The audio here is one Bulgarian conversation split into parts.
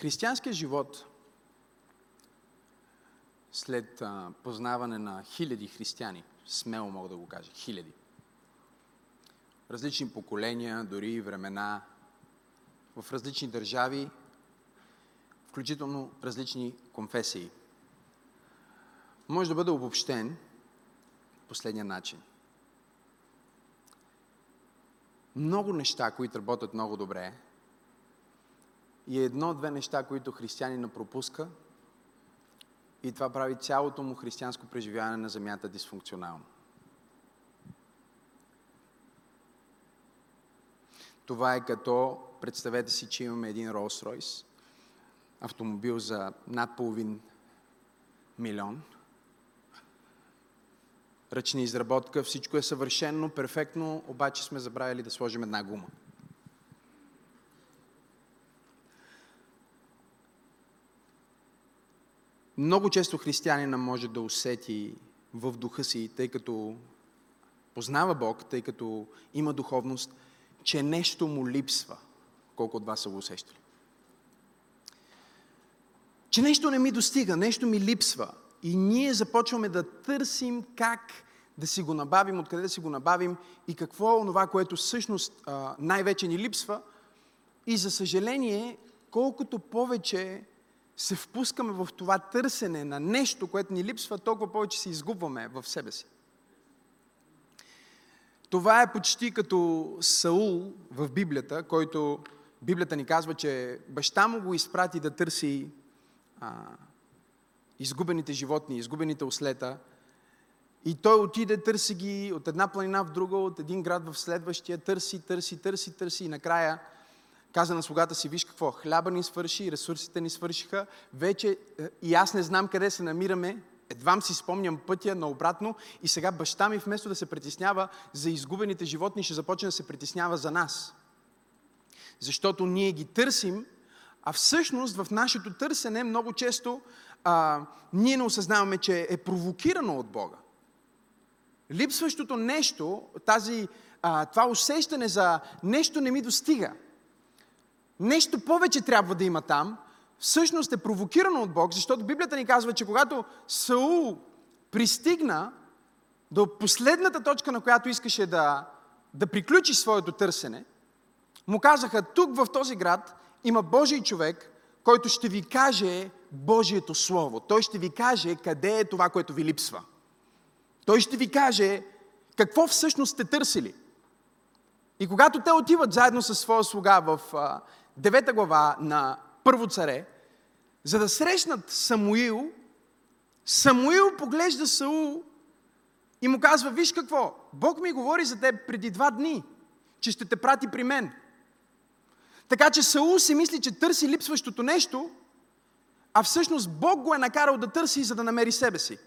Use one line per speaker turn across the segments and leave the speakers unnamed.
Християнският живот, след познаване на хиляди християни, смело мога да го кажа, хиляди, различни поколения, дори и времена, в различни държави, включително различни конфесии, може да бъде обобщен последния начин. Много неща, които работят много добре, и едно-две неща, които християнина пропуска, и това прави цялото му християнско преживяване на земята дисфункционално. Това е като, представете си, че имаме един Rolls-Royce, автомобил за над половин милион, ръчна изработка, всичко е съвършено, перфектно, обаче сме забравили да сложим една гума. Много често християнина може да усети в духа си, тъй като познава Бог, тъй като има духовност, че нещо му липсва. Колко от вас са го усещали? Че нещо не ми достига, нещо ми липсва. И ние започваме да търсим как да си го набавим, откъде да си го набавим и какво е онова, което всъщност най-вече ни липсва. И за съжаление, колкото повече се впускаме в това търсене на нещо, което ни липсва, толкова повече се изгубваме в себе си. Това е почти като Саул в Библията, който Библията ни казва, че баща му го изпрати да търси а, изгубените животни, изгубените ослета. И той отиде, търси ги от една планина в друга, от един град в следващия, търси, търси, търси, търси и накрая каза на слугата си, виж какво, хляба ни свърши, ресурсите ни свършиха, вече е, и аз не знам къде се намираме, едвам си спомням пътя наобратно и сега баща ми вместо да се притеснява за изгубените животни, ще започне да се притеснява за нас. Защото ние ги търсим, а всъщност в нашето търсене много често а, ние не осъзнаваме, че е провокирано от Бога. Липсващото нещо, тази, а, това усещане за нещо не ми достига – нещо повече трябва да има там, всъщност е провокирано от Бог, защото Библията ни казва, че когато Саул пристигна до последната точка, на която искаше да, да приключи своето търсене, му казаха, тук в този град има Божий човек, който ще ви каже Божието Слово. Той ще ви каже къде е това, което ви липсва. Той ще ви каже какво всъщност сте търсили. И когато те отиват заедно с своя слуга в девета глава на Първо царе, за да срещнат Самуил, Самуил поглежда Саул и му казва, виж какво, Бог ми говори за теб преди два дни, че ще те прати при мен. Така че Саул си мисли, че търси липсващото нещо, а всъщност Бог го е накарал да търси, за да намери себе си.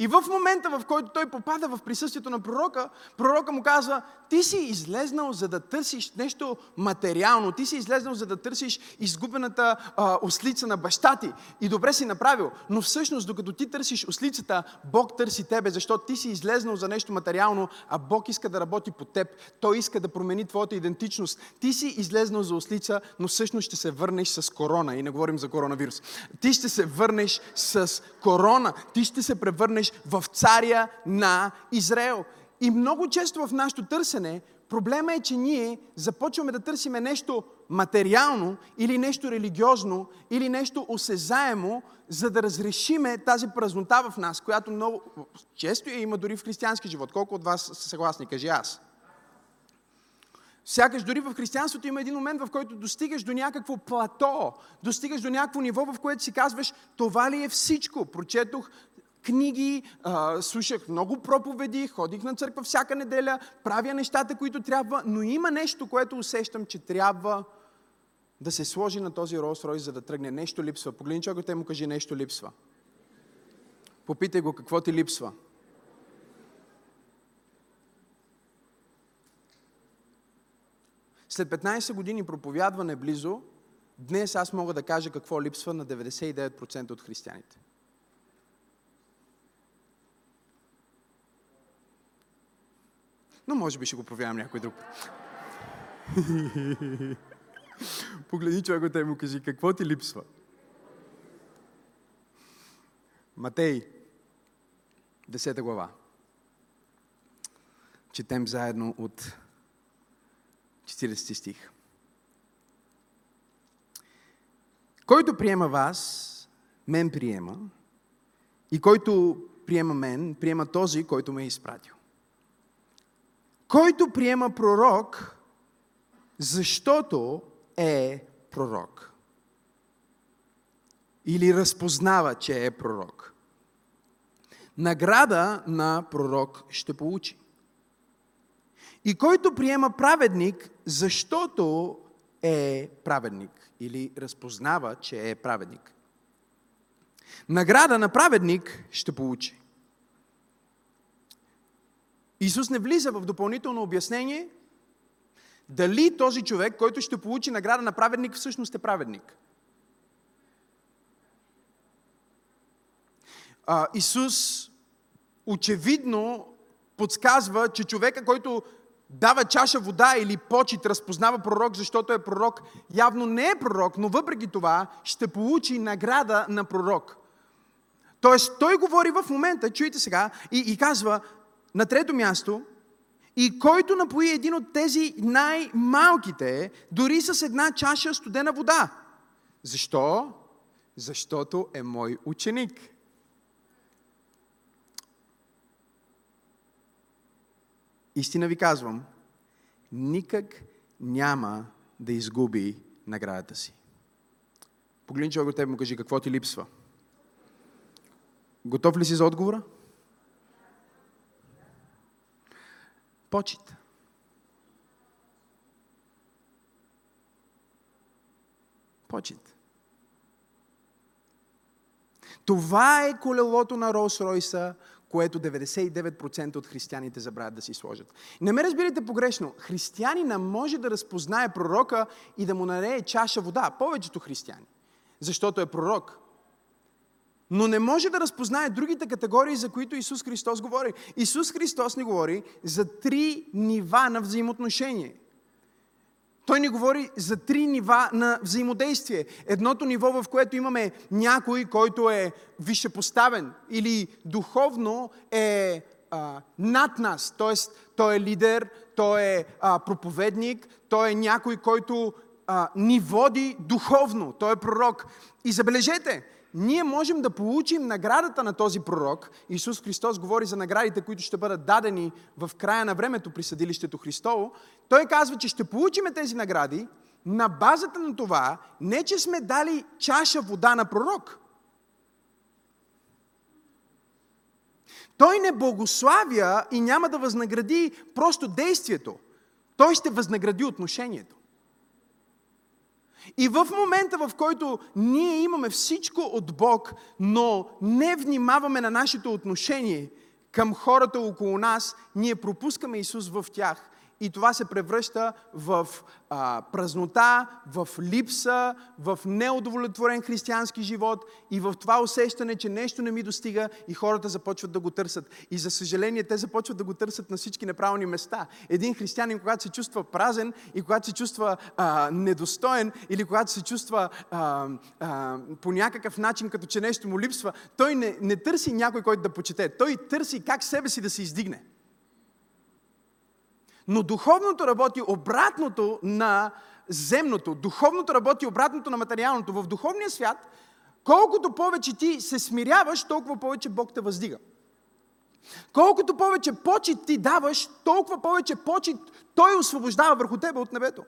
И в момента, в който той попада в присъствието на пророка, пророка му казва, ти си излезнал за да търсиш нещо материално, ти си излезнал за да търсиш изгубената а, ослица на баща ти. И добре си направил, но всъщност, докато ти търсиш ослицата, Бог търси тебе, защото ти си излезнал за нещо материално, а Бог иска да работи по теб. Той иска да промени твоята идентичност. Ти си излезнал за ослица, но всъщност ще се върнеш с корона. И не говорим за коронавирус. Ти ще се върнеш с корона. Ти ще се превърнеш в царя на Израел. И много често в нашето търсене проблема е, че ние започваме да търсиме нещо материално или нещо религиозно или нещо осезаемо, за да разрешиме тази празнота в нас, която много често я има дори в християнски живот. Колко от вас са съгласни? Кажи аз. Сякаш дори в християнството има един момент, в който достигаш до някакво плато, достигаш до някакво ниво, в което си казваш, това ли е всичко? Прочетох книги, слушах много проповеди, ходих на църква всяка неделя, правя нещата, които трябва, но има нещо, което усещам, че трябва да се сложи на този Rolls Royce, за да тръгне. Нещо липсва. Погледни човек, те му кажи, нещо липсва. Попитай го, какво ти липсва. След 15 години проповядване близо, днес аз мога да кажа какво липсва на 99% от християните. Но може би ще го проверявам някой друг. Погледни човекът и му кажи, какво ти липсва? Матей, 10 глава. Четем заедно от 40 стих. Който приема вас, мен приема, и който приема мен, приема този, който ме е изпратил. Който приема пророк, защото е пророк. Или разпознава, че е пророк. Награда на пророк ще получи. И който приема праведник, защото е праведник. Или разпознава, че е праведник. Награда на праведник ще получи. Исус не влиза в допълнително обяснение дали този човек, който ще получи награда на праведник, всъщност е праведник. А, Исус очевидно подсказва, че човека, който дава чаша вода или почет, разпознава пророк, защото е пророк, явно не е пророк, но въпреки това ще получи награда на пророк. Тоест, той говори в момента, чуйте сега, и, и казва на трето място, и който напои един от тези най-малките, дори с една чаша студена вода. Защо? Защото е мой ученик. Истина ви казвам, никак няма да изгуби наградата си. Погледни човек от теб му кажи какво ти липсва. Готов ли си за отговора? Почет. Почет. Това е колелото на Ролс Ройса, което 99% от християните забравят да си сложат. Не ме разбирайте погрешно. Християнина може да разпознае пророка и да му налее чаша вода. Повечето християни. Защото е пророк но не може да разпознае другите категории, за които Исус Христос говори. Исус Христос ни говори за три нива на взаимоотношение. Той ни говори за три нива на взаимодействие. Едното ниво, в което имаме някой, който е висшепоставен или духовно е а, над нас. Тоест, той е лидер, той е а, проповедник, той е някой, който а, ни води духовно. Той е пророк. И забележете, ние можем да получим наградата на този пророк. Исус Христос говори за наградите, които ще бъдат дадени в края на времето при съдилището Христово. Той казва, че ще получим тези награди на базата на това, не че сме дали чаша вода на пророк. Той не благославя и няма да възнагради просто действието. Той ще възнагради отношението. И в момента, в който ние имаме всичко от Бог, но не внимаваме на нашето отношение към хората около нас, ние пропускаме Исус в тях и това се превръща в а, празнота, в липса, в неудовлетворен християнски живот и в това усещане, че нещо не ми достига и хората започват да го търсят. И за съжаление, те започват да го търсят на всички неправилни места. Един християнин, когато се чувства празен и когато се чувства а, недостоен или когато се чувства а, а, по някакъв начин, като че нещо му липсва, той не, не търси някой, който да почете. Той търси как себе си да се издигне. Но духовното работи обратното на земното. Духовното работи обратното на материалното. В духовния свят, колкото повече ти се смиряваш, толкова повече Бог те въздига. Колкото повече почет ти даваш, толкова повече почет Той освобождава върху тебе от небето.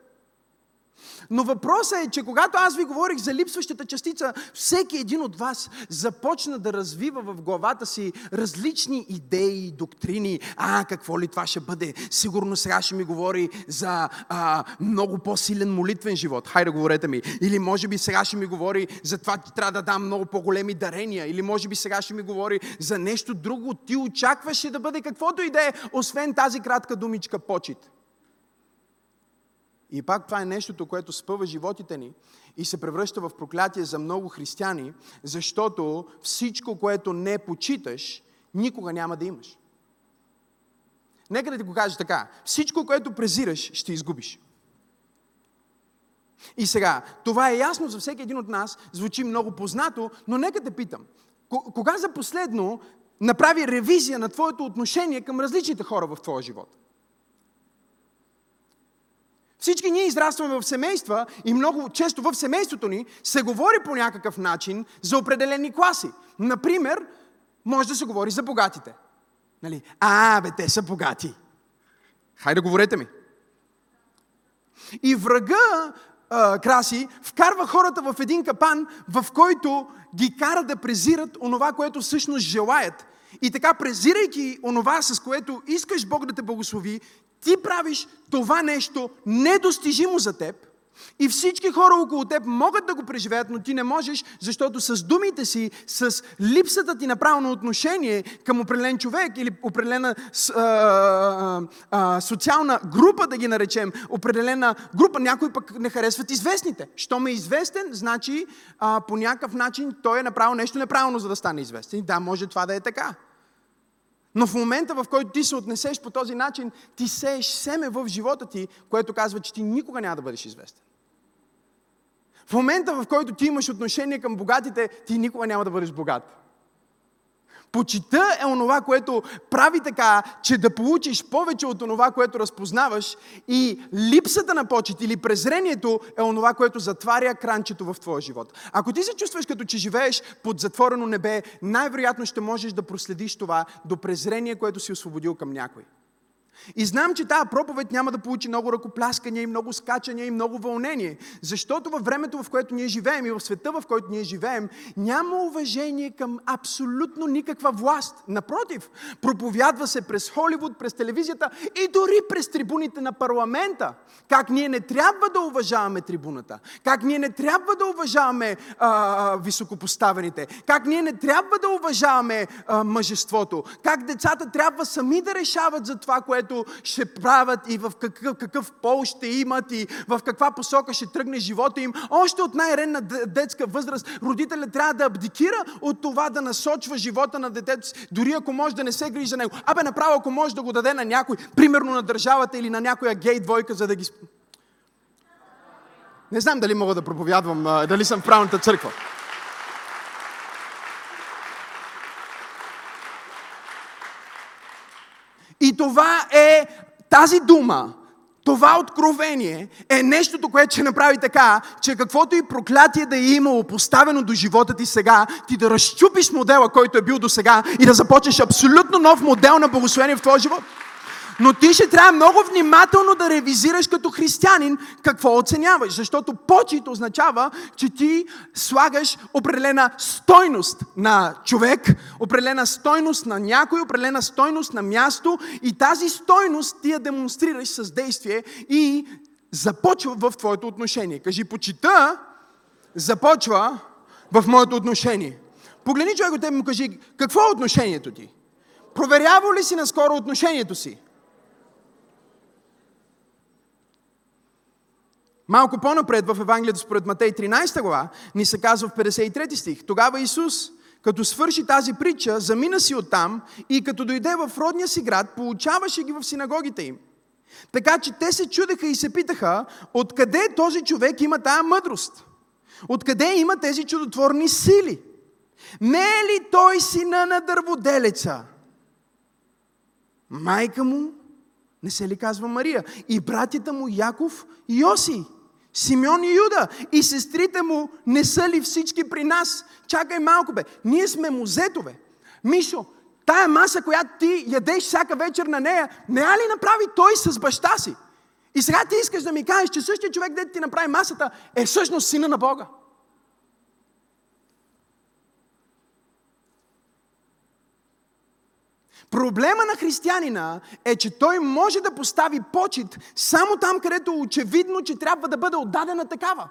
Но въпросът е, че когато аз ви говорих за липсващата частица, всеки един от вас започна да развива в главата си различни идеи, доктрини. А, какво ли това ще бъде? Сигурно сега ще ми говори за а, много по-силен молитвен живот. Хайде, говорете ми. Или може би сега ще ми говори за това, че трябва да дам много по-големи дарения. Или може би сега ще ми говори за нещо друго. Ти очакваше да бъде каквото и да е, освен тази кратка думичка почет. И пак това е нещото, което спъва животите ни и се превръща в проклятие за много християни, защото всичко, което не почиташ, никога няма да имаш. Нека да ти го кажа така. Всичко, което презираш, ще изгубиш. И сега, това е ясно за всеки един от нас, звучи много познато, но нека те питам. Кога за последно направи ревизия на твоето отношение към различните хора в твоя живот? Всички ние израстваме в семейства и много често в семейството ни се говори по някакъв начин за определени класи. Например, може да се говори за богатите. Нали? А, бе, те са богати. Хайде, говорете ми. И врага, а, Краси, вкарва хората в един капан, в който ги кара да презират онова, което всъщност желаят. И така, презирайки онова, с което искаш Бог да те благослови, ти правиш това нещо недостижимо за теб и всички хора около теб могат да го преживеят, но ти не можеш, защото с думите си, с липсата ти на правилно отношение към определен човек или определена а, а, а, социална група, да ги наречем, определена група, някой пък не харесват известните. Що ме е известен, значи а, по някакъв начин той е направил нещо неправилно, за да стане известен. Да, може това да е така. Но в момента, в който ти се отнесеш по този начин, ти сееш семе в живота ти, което казва, че ти никога няма да бъдеш известен. В момента, в който ти имаш отношение към богатите, ти никога няма да бъдеш богат. Почита е онова, което прави така, че да получиш повече от онова, което разпознаваш и липсата на почет или презрението е онова, което затваря кранчето в твоя живот. Ако ти се чувстваш като че живееш под затворено небе, най-вероятно ще можеш да проследиш това до презрение, което си освободил към някой. И знам, че тази проповед няма да получи много ръкопляскания и много скачания и много вълнение. Защото във времето, в което ние живеем и в света, в който ние живеем, няма уважение към абсолютно никаква власт. Напротив, проповядва се през Холивуд, през телевизията и дори през трибуните на парламента. Как ние не трябва да уважаваме трибуната. Как ние не трябва да уважаваме а, високопоставените. Как ние не трябва да уважаваме а, мъжеството. Как децата трябва сами да решават за това, което което ще правят и в какъв, какъв пол ще имат и в каква посока ще тръгне живота им. Още от най-ренна детска възраст родителят трябва да абдикира от това да насочва живота на детето си, дори ако може да не се грижи за него. Абе, направо ако може да го даде на някой, примерно на държавата или на някоя гей двойка, за да ги... Не знам дали мога да проповядвам, дали съм в правилната църква. И това е тази дума, това откровение е нещото, което ще направи така, че каквото и проклятие да е имало поставено до живота ти сега, ти да разчупиш модела, който е бил до сега и да започнеш абсолютно нов модел на благословение в твоя живот. Но ти ще трябва много внимателно да ревизираш като християнин какво оценяваш. Защото почет означава, че ти слагаш определена стойност на човек, определена стойност на някой, определена стойност на място и тази стойност ти я демонстрираш с действие и започва в твоето отношение. Кажи, почита започва в моето отношение. Погледни човек от и му кажи, какво е отношението ти? Проверява ли си наскоро отношението си? Малко по-напред в Евангелието според Матей 13 глава ни се казва в 53 стих. Тогава Исус, като свърши тази притча, замина си оттам и като дойде в родния си град, получаваше ги в синагогите им. Така че те се чудеха и се питаха, откъде този човек има тая мъдрост? Откъде има тези чудотворни сили? Не е ли той сина на дърводелеца? Майка му, не се ли казва Мария? И братята му Яков и Йоси. Симеон и Юда и сестрите му не са ли всички при нас? Чакай малко бе, ние сме музетове. Мишо, тая маса, която ти ядеш всяка вечер на нея, не а ли направи той с баща си? И сега ти искаш да ми кажеш, че същия човек, дете ти направи масата, е всъщност сина на Бога. Проблема на християнина е, че той може да постави почет само там, където очевидно, че трябва да бъде отдадена такава.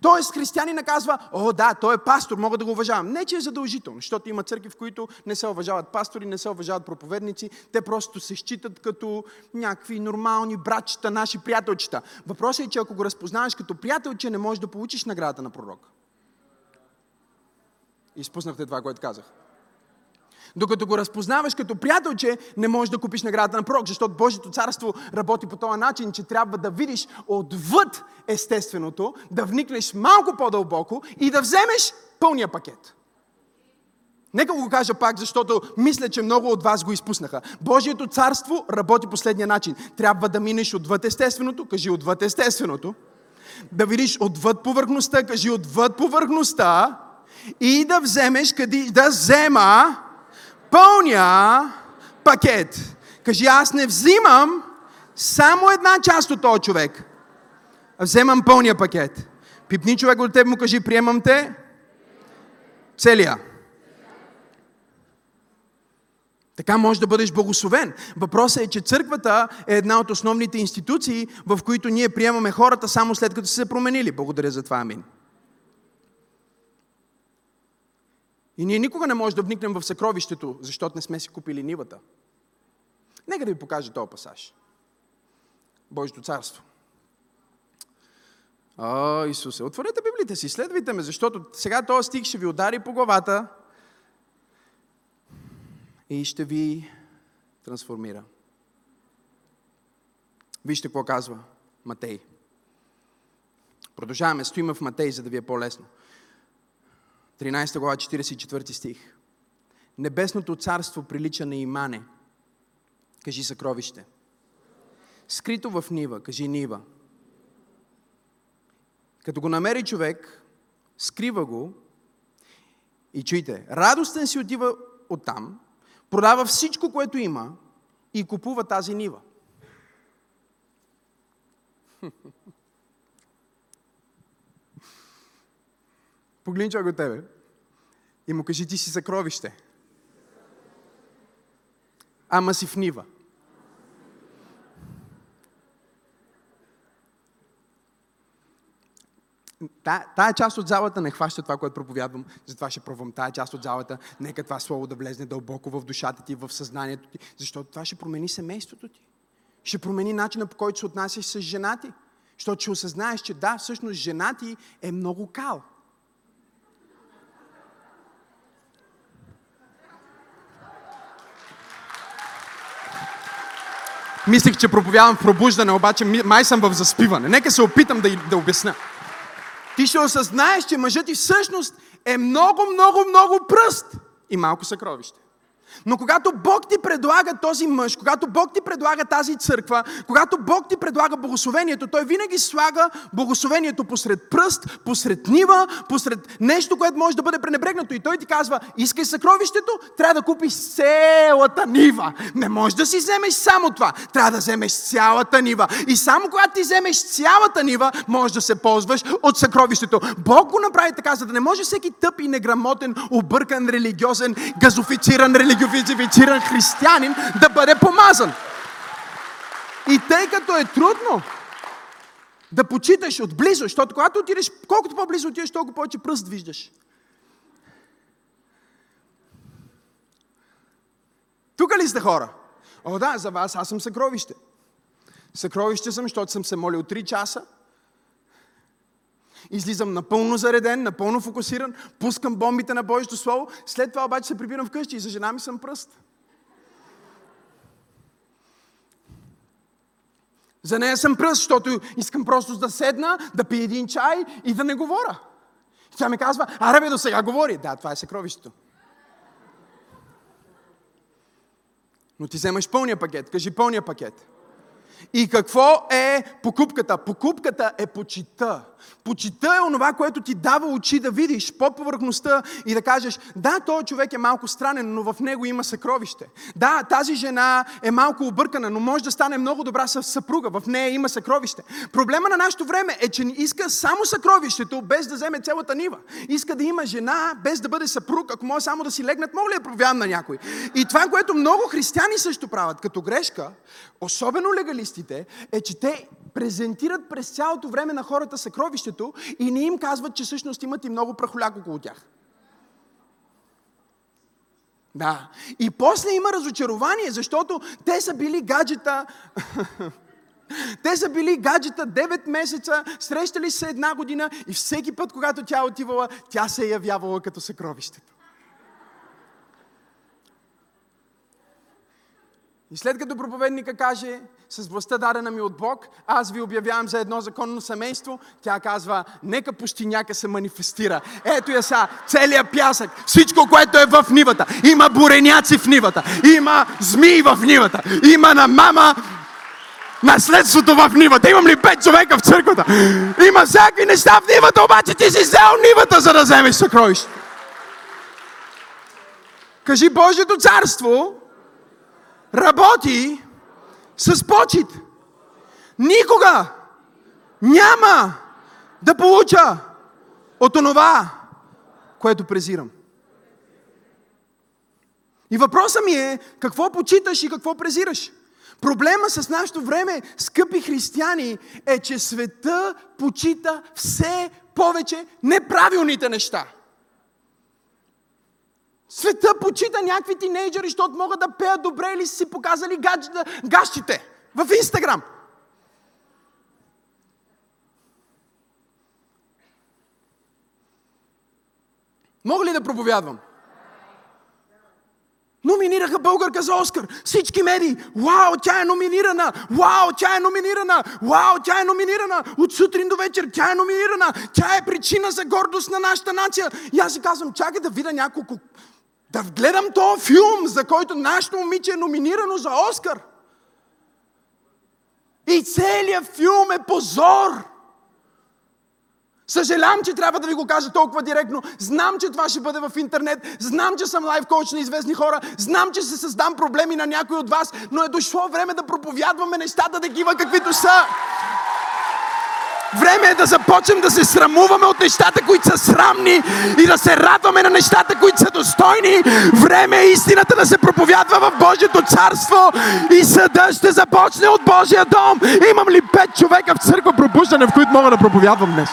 Тоест, християнина казва, о да, той е пастор, мога да го уважавам. Не, че е задължително, защото има църкви, в които не се уважават пастори, не се уважават проповедници, те просто се считат като някакви нормални братчета, наши приятелчета. Въпросът е, че ако го разпознаваш като приятелче, не можеш да получиш наградата на пророк. Изпуснахте това, което казах. Докато го разпознаваш като приятелче, не можеш да купиш наградата на пророк, защото Божието царство работи по този начин, че трябва да видиш отвъд естественото, да вникнеш малко по-дълбоко и да вземеш пълния пакет. Нека го кажа пак, защото мисля, че много от вас го изпуснаха. Божието царство работи последния начин. Трябва да минеш отвъд естественото, кажи отвъд естественото, да видиш отвъд повърхността, кажи отвъд повърхността и да вземеш, къде, да взема пълния пакет. Кажи, аз не взимам само една част от този човек. А вземам пълния пакет. Пипни човек от теб му кажи, приемам те. Целия. Така може да бъдеш благословен. Въпросът е, че църквата е една от основните институции, в които ние приемаме хората само след като са се променили. Благодаря за това, амин. И ние никога не можем да вникнем в съкровището, защото не сме си купили нивата. Нека да ви покажа този пасаж. Божието царство. О, Исусе, отворете Библията си, следвайте ме, защото сега този стих ще ви удари по главата и ще ви трансформира. Вижте какво казва Матей. Продължаваме, стоиме в Матей, за да ви е по-лесно. 13 глава, 44 стих. Небесното царство прилича на имане. Кажи съкровище. Скрито в нива, кажи нива. Като го намери човек, скрива го и чуйте, радостен си отива оттам, продава всичко, което има и купува тази нива. Човек от тебе и му кажи, ти си съкровище. Ама си в нива. тая част от залата не хваща това, което проповядвам, затова ще пробвам тая част от залата. Нека това слово да влезне дълбоко в душата ти, в съзнанието ти, защото това ще промени семейството ти. Ще промени начина по който се отнасяш с жена ти. Защото ще осъзнаеш, че да, всъщност жена ти е много кал. Мислих, че проповядвам в пробуждане, обаче май съм в заспиване. Нека се опитам да, да обясня. Ти ще осъзнаеш, че мъжът ти всъщност е много, много, много пръст и малко съкровище. Но когато Бог ти предлага този мъж, когато Бог ти предлага тази църква, когато Бог ти предлага благословението, Той винаги слага благословението посред пръст, посред нива, посред нещо, което може да бъде пренебрегнато. И Той ти казва, искай съкровището, трябва да купиш цялата нива. Не можеш да си вземеш само това. Трябва да вземеш цялата нива. И само когато ти вземеш цялата нива, можеш да се ползваш от съкровището. Бог го направи така, за да не може всеки тъп и неграмотен, объркан, религиозен, газофициран, религиозен идентифициран християнин да бъде помазан. И тъй като е трудно да почиташ отблизо, защото когато отидеш, колкото по-близо отидеш, толкова повече пръст виждаш. Тук ли сте хора? О, да, за вас аз съм съкровище. Съкровище съм, защото съм се молил 3 часа. Излизам напълно зареден, напълно фокусиран, пускам бомбите на Божието Слово, след това обаче се прибирам вкъщи и за жена ми съм пръст. За нея съм пръст, защото искам просто да седна, да пия един чай и да не говоря. И тя ми казва, аре бе, до сега говори. Да, това е съкровището. Но ти вземаш пълния пакет. Кажи пълния пакет. И какво е покупката? Покупката е почита. Почита е онова, което ти дава очи да видиш под повърхността и да кажеш, да, този човек е малко странен, но в него има съкровище. Да, тази жена е малко объркана, но може да стане много добра съпруга. В нея има съкровище. Проблема на нашето време е, че иска само съкровището, без да вземе цялата нива. Иска да има жена, без да бъде съпруг. Ако може само да си легнат, мога ли да проявявам на някой? И това, което много християни също правят като грешка, особено легалистите, е, че те презентират през цялото време на хората съкровището и не им казват, че всъщност имат и много прахоляк около тях. Да. И после има разочарование, защото те са били гаджета. Те са били гаджета 9 месеца, срещали се една година и всеки път, когато тя отивала, тя се е явявала като съкровището. И след като проповедника каже, с властта дадена ми от Бог, аз ви обявявам за едно законно семейство, тя казва, нека пустиняка се манифестира. Ето я са, целият пясък, всичко, което е в нивата. Има буреняци в нивата, има змии в нивата, има на мама наследството в нивата. Имам ли пет човека в църквата? Има всякакви неща в нивата, обаче ти си взел нивата, за да вземеш съкровище. Кажи Божието царство работи с почет. Никога няма да получа от онова, което презирам. И въпросът ми е, какво почиташ и какво презираш? Проблема с нашето време, скъпи християни, е, че света почита все повече неправилните неща. Света почита някакви тинейджери, защото могат да пеят добре или си показали гащите в Инстаграм. Мога ли да проповядвам? Номинираха българка за Оскар. Всички медии. Вау, тя е номинирана! Вау, тя е номинирана! Вау, тя е номинирана! От сутрин до вечер тя е номинирана! Тя е причина за гордост на нашата нация. И аз си казвам, чакай да видя няколко да гледам този филм, за който нашето момиче е номинирано за Оскар. И целият филм е позор. Съжалявам, че трябва да ви го кажа толкова директно. Знам, че това ще бъде в интернет. Знам, че съм лайф коуч на известни хора. Знам, че се създам проблеми на някой от вас. Но е дошло време да проповядваме нещата такива, каквито са. Време е да започнем да се срамуваме от нещата, които са срамни и да се радваме на нещата, които са достойни. Време е истината да се проповядва в Божието царство и съда ще започне от Божия дом. Имам ли пет човека в църква пробуждане, в които мога да проповядвам днес?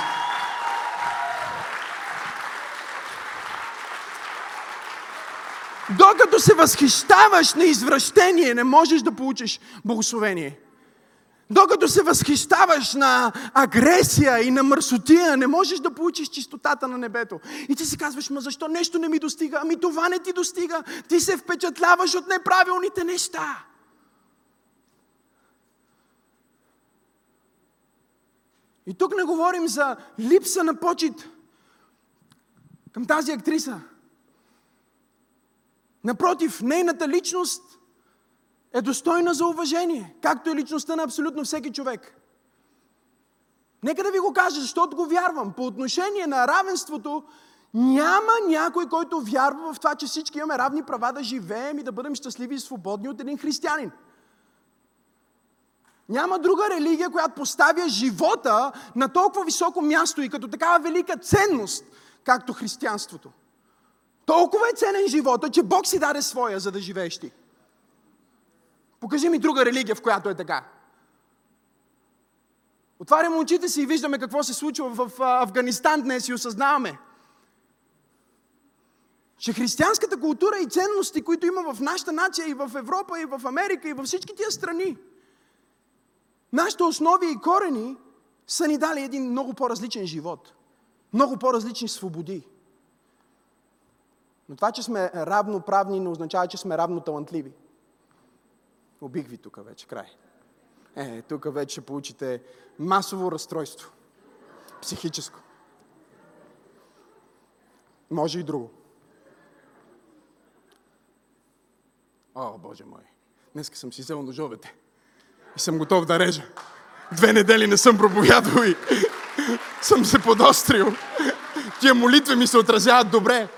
Докато се възхищаваш на извращение, не можеш да получиш благословение. Докато се възхищаваш на агресия и на мърсотия, не можеш да получиш чистотата на небето. И ти си казваш, ма защо нещо не ми достига? Ами това не ти достига. Ти се впечатляваш от неправилните неща. И тук не говорим за липса на почет към тази актриса. Напротив, нейната личност е достойна за уважение, както и личността на абсолютно всеки човек. Нека да ви го кажа, защото го вярвам. По отношение на равенството, няма някой, който вярва в това, че всички имаме равни права да живеем и да бъдем щастливи и свободни от един християнин. Няма друга религия, която поставя живота на толкова високо място и като такава велика ценност, както християнството. Толкова е ценен живота, че Бог си даде своя, за да живееш ти. Покажи ми друга религия, в която е така. Отваряме очите си и виждаме какво се случва в Афганистан днес и осъзнаваме, че християнската култура и ценности, които има в нашата нация и в Европа, и в Америка, и във всички тия страни, нашите основи и корени са ни дали един много по-различен живот. Много по-различни свободи. Но това, че сме равноправни, не означава, че сме равно талантливи. Убих ви тук вече, край. Е, тук вече ще получите масово разстройство. Психическо. Може и друго. О, Боже мой. Днеска съм си взел ножовете. И съм готов да режа. Две недели не съм проповядвал и съм се подострил. Тия молитви ми се отразяват добре.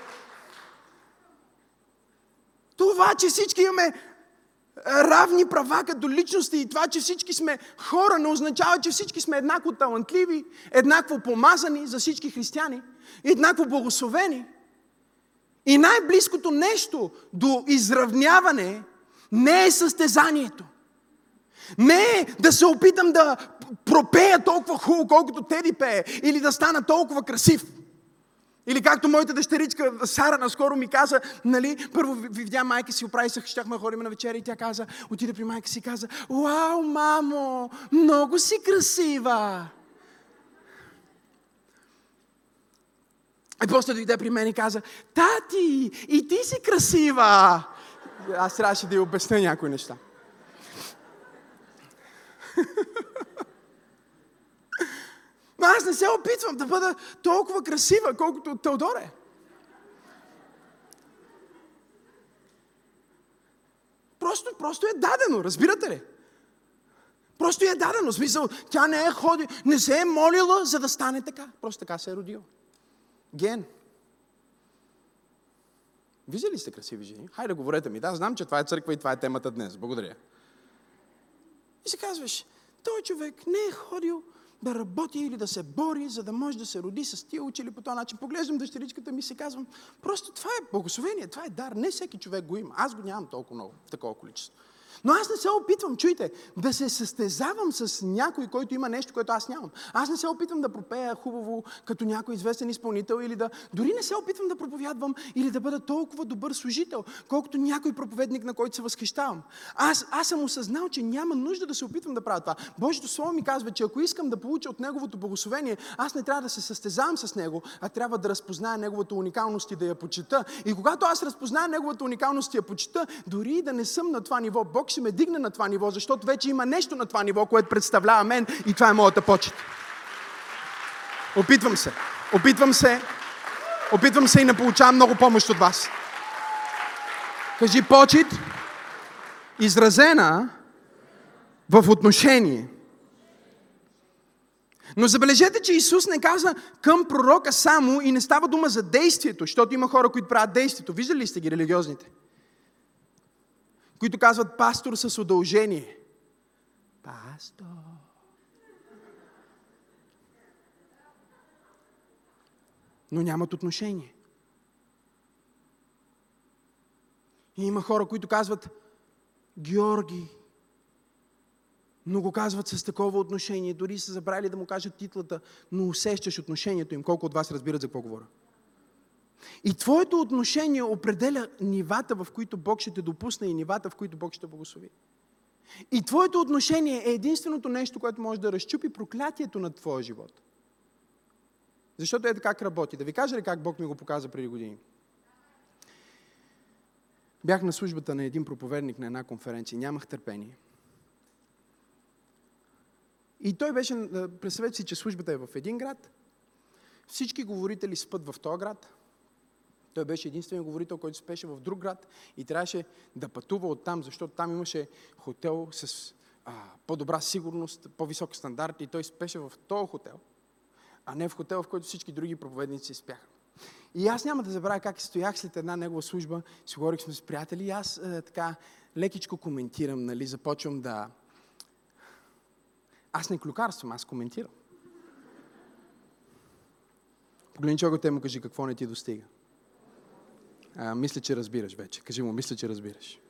Това, че всички имаме равни права като личности и това, че всички сме хора, не означава, че всички сме еднакво талантливи, еднакво помазани за всички християни, еднакво благословени. И най-близкото нещо до изравняване не е състезанието. Не е да се опитам да пропея толкова хубаво, колкото Теди пее, или да стана толкова красив. Или както моята дъщеричка Сара наскоро ми каза, нали, първо видя майка си, оправи се, щяхме ходим на вечеря и тя каза, отиде при майка си и каза, вау, мамо, много си красива. И после дойде при мен и каза, тати, и ти си красива. Аз трябваше да й обясня някои неща. Аз не се опитвам да бъда толкова красива, колкото Теодоре. Просто, просто е дадено, разбирате ли? Просто е дадено. В смисъл, тя не е ходи, не се е молила, за да стане така. Просто така се е родила. Ген. Виждали ли сте красиви жени? Хайде, говорете ми. Да, знам, че това е църква и това е темата днес. Благодаря. И си казваш, той човек не е ходил да работи или да се бори, за да може да се роди с тия учили по този начин. Поглеждам дъщеричката ми и си казвам, просто това е благословение, това е дар. Не всеки човек го има. Аз го нямам толкова много, такова количество. Но аз не се опитвам, чуйте, да се състезавам с някой, който има нещо, което аз нямам. Аз не се опитвам да пропея хубаво като някой известен изпълнител или да... Дори не се опитвам да проповядвам или да бъда толкова добър служител, колкото някой проповедник, на който се възхищавам. Аз, аз съм осъзнал, че няма нужда да се опитвам да правя това. Божието Слово ми казва, че ако искам да получа от Неговото благословение, аз не трябва да се състезавам с Него, а трябва да разпозная Неговата уникалност и да я почита. И когато аз разпозная Неговата уникалност и я почита, дори да не съм на това ниво, Бог ще ме дигне на това ниво, защото вече има нещо на това ниво, което представлява мен и това е моята почет. Опитвам се. Опитвам се. Опитвам се и не получавам много помощ от вас. Кажи почет, изразена в отношение. Но забележете, че Исус не каза към пророка само и не става дума за действието, защото има хора, които правят действието. Виждали ли сте ги религиозните? Които казват пастор с удължение. Пастор. Но нямат отношение. И има хора, които казват Георги, но го казват с такова отношение. Дори са забрали да му кажат титлата, но усещаш отношението им. Колко от вас разбират за какво говоря? И твоето отношение определя нивата, в които Бог ще те допусне и нивата, в които Бог ще благослови. И твоето отношение е единственото нещо, което може да разчупи проклятието на твоя живот. Защото е как работи. Да ви кажа ли как Бог ми го показа преди години? Бях на службата на един проповедник на една конференция. Нямах търпение. И той беше, представете си, че службата е в един град. Всички говорители спът в този град. Той беше единственият говорител, който спеше в друг град и трябваше да пътува оттам, защото там имаше хотел с а, по-добра сигурност, по-висок стандарт и той спеше в този хотел, а не в хотел, в който всички други проповедници спяха. И аз няма да забравя как стоях след една негова служба, си говорих с приятели и аз е, така лекичко коментирам, нали, започвам да... Аз не клюкарствам, аз коментирам. Погледни човека, те му кажи какво не ти достига. А, мисля, че разбираш вече. Кажи му, мисля, че разбираш.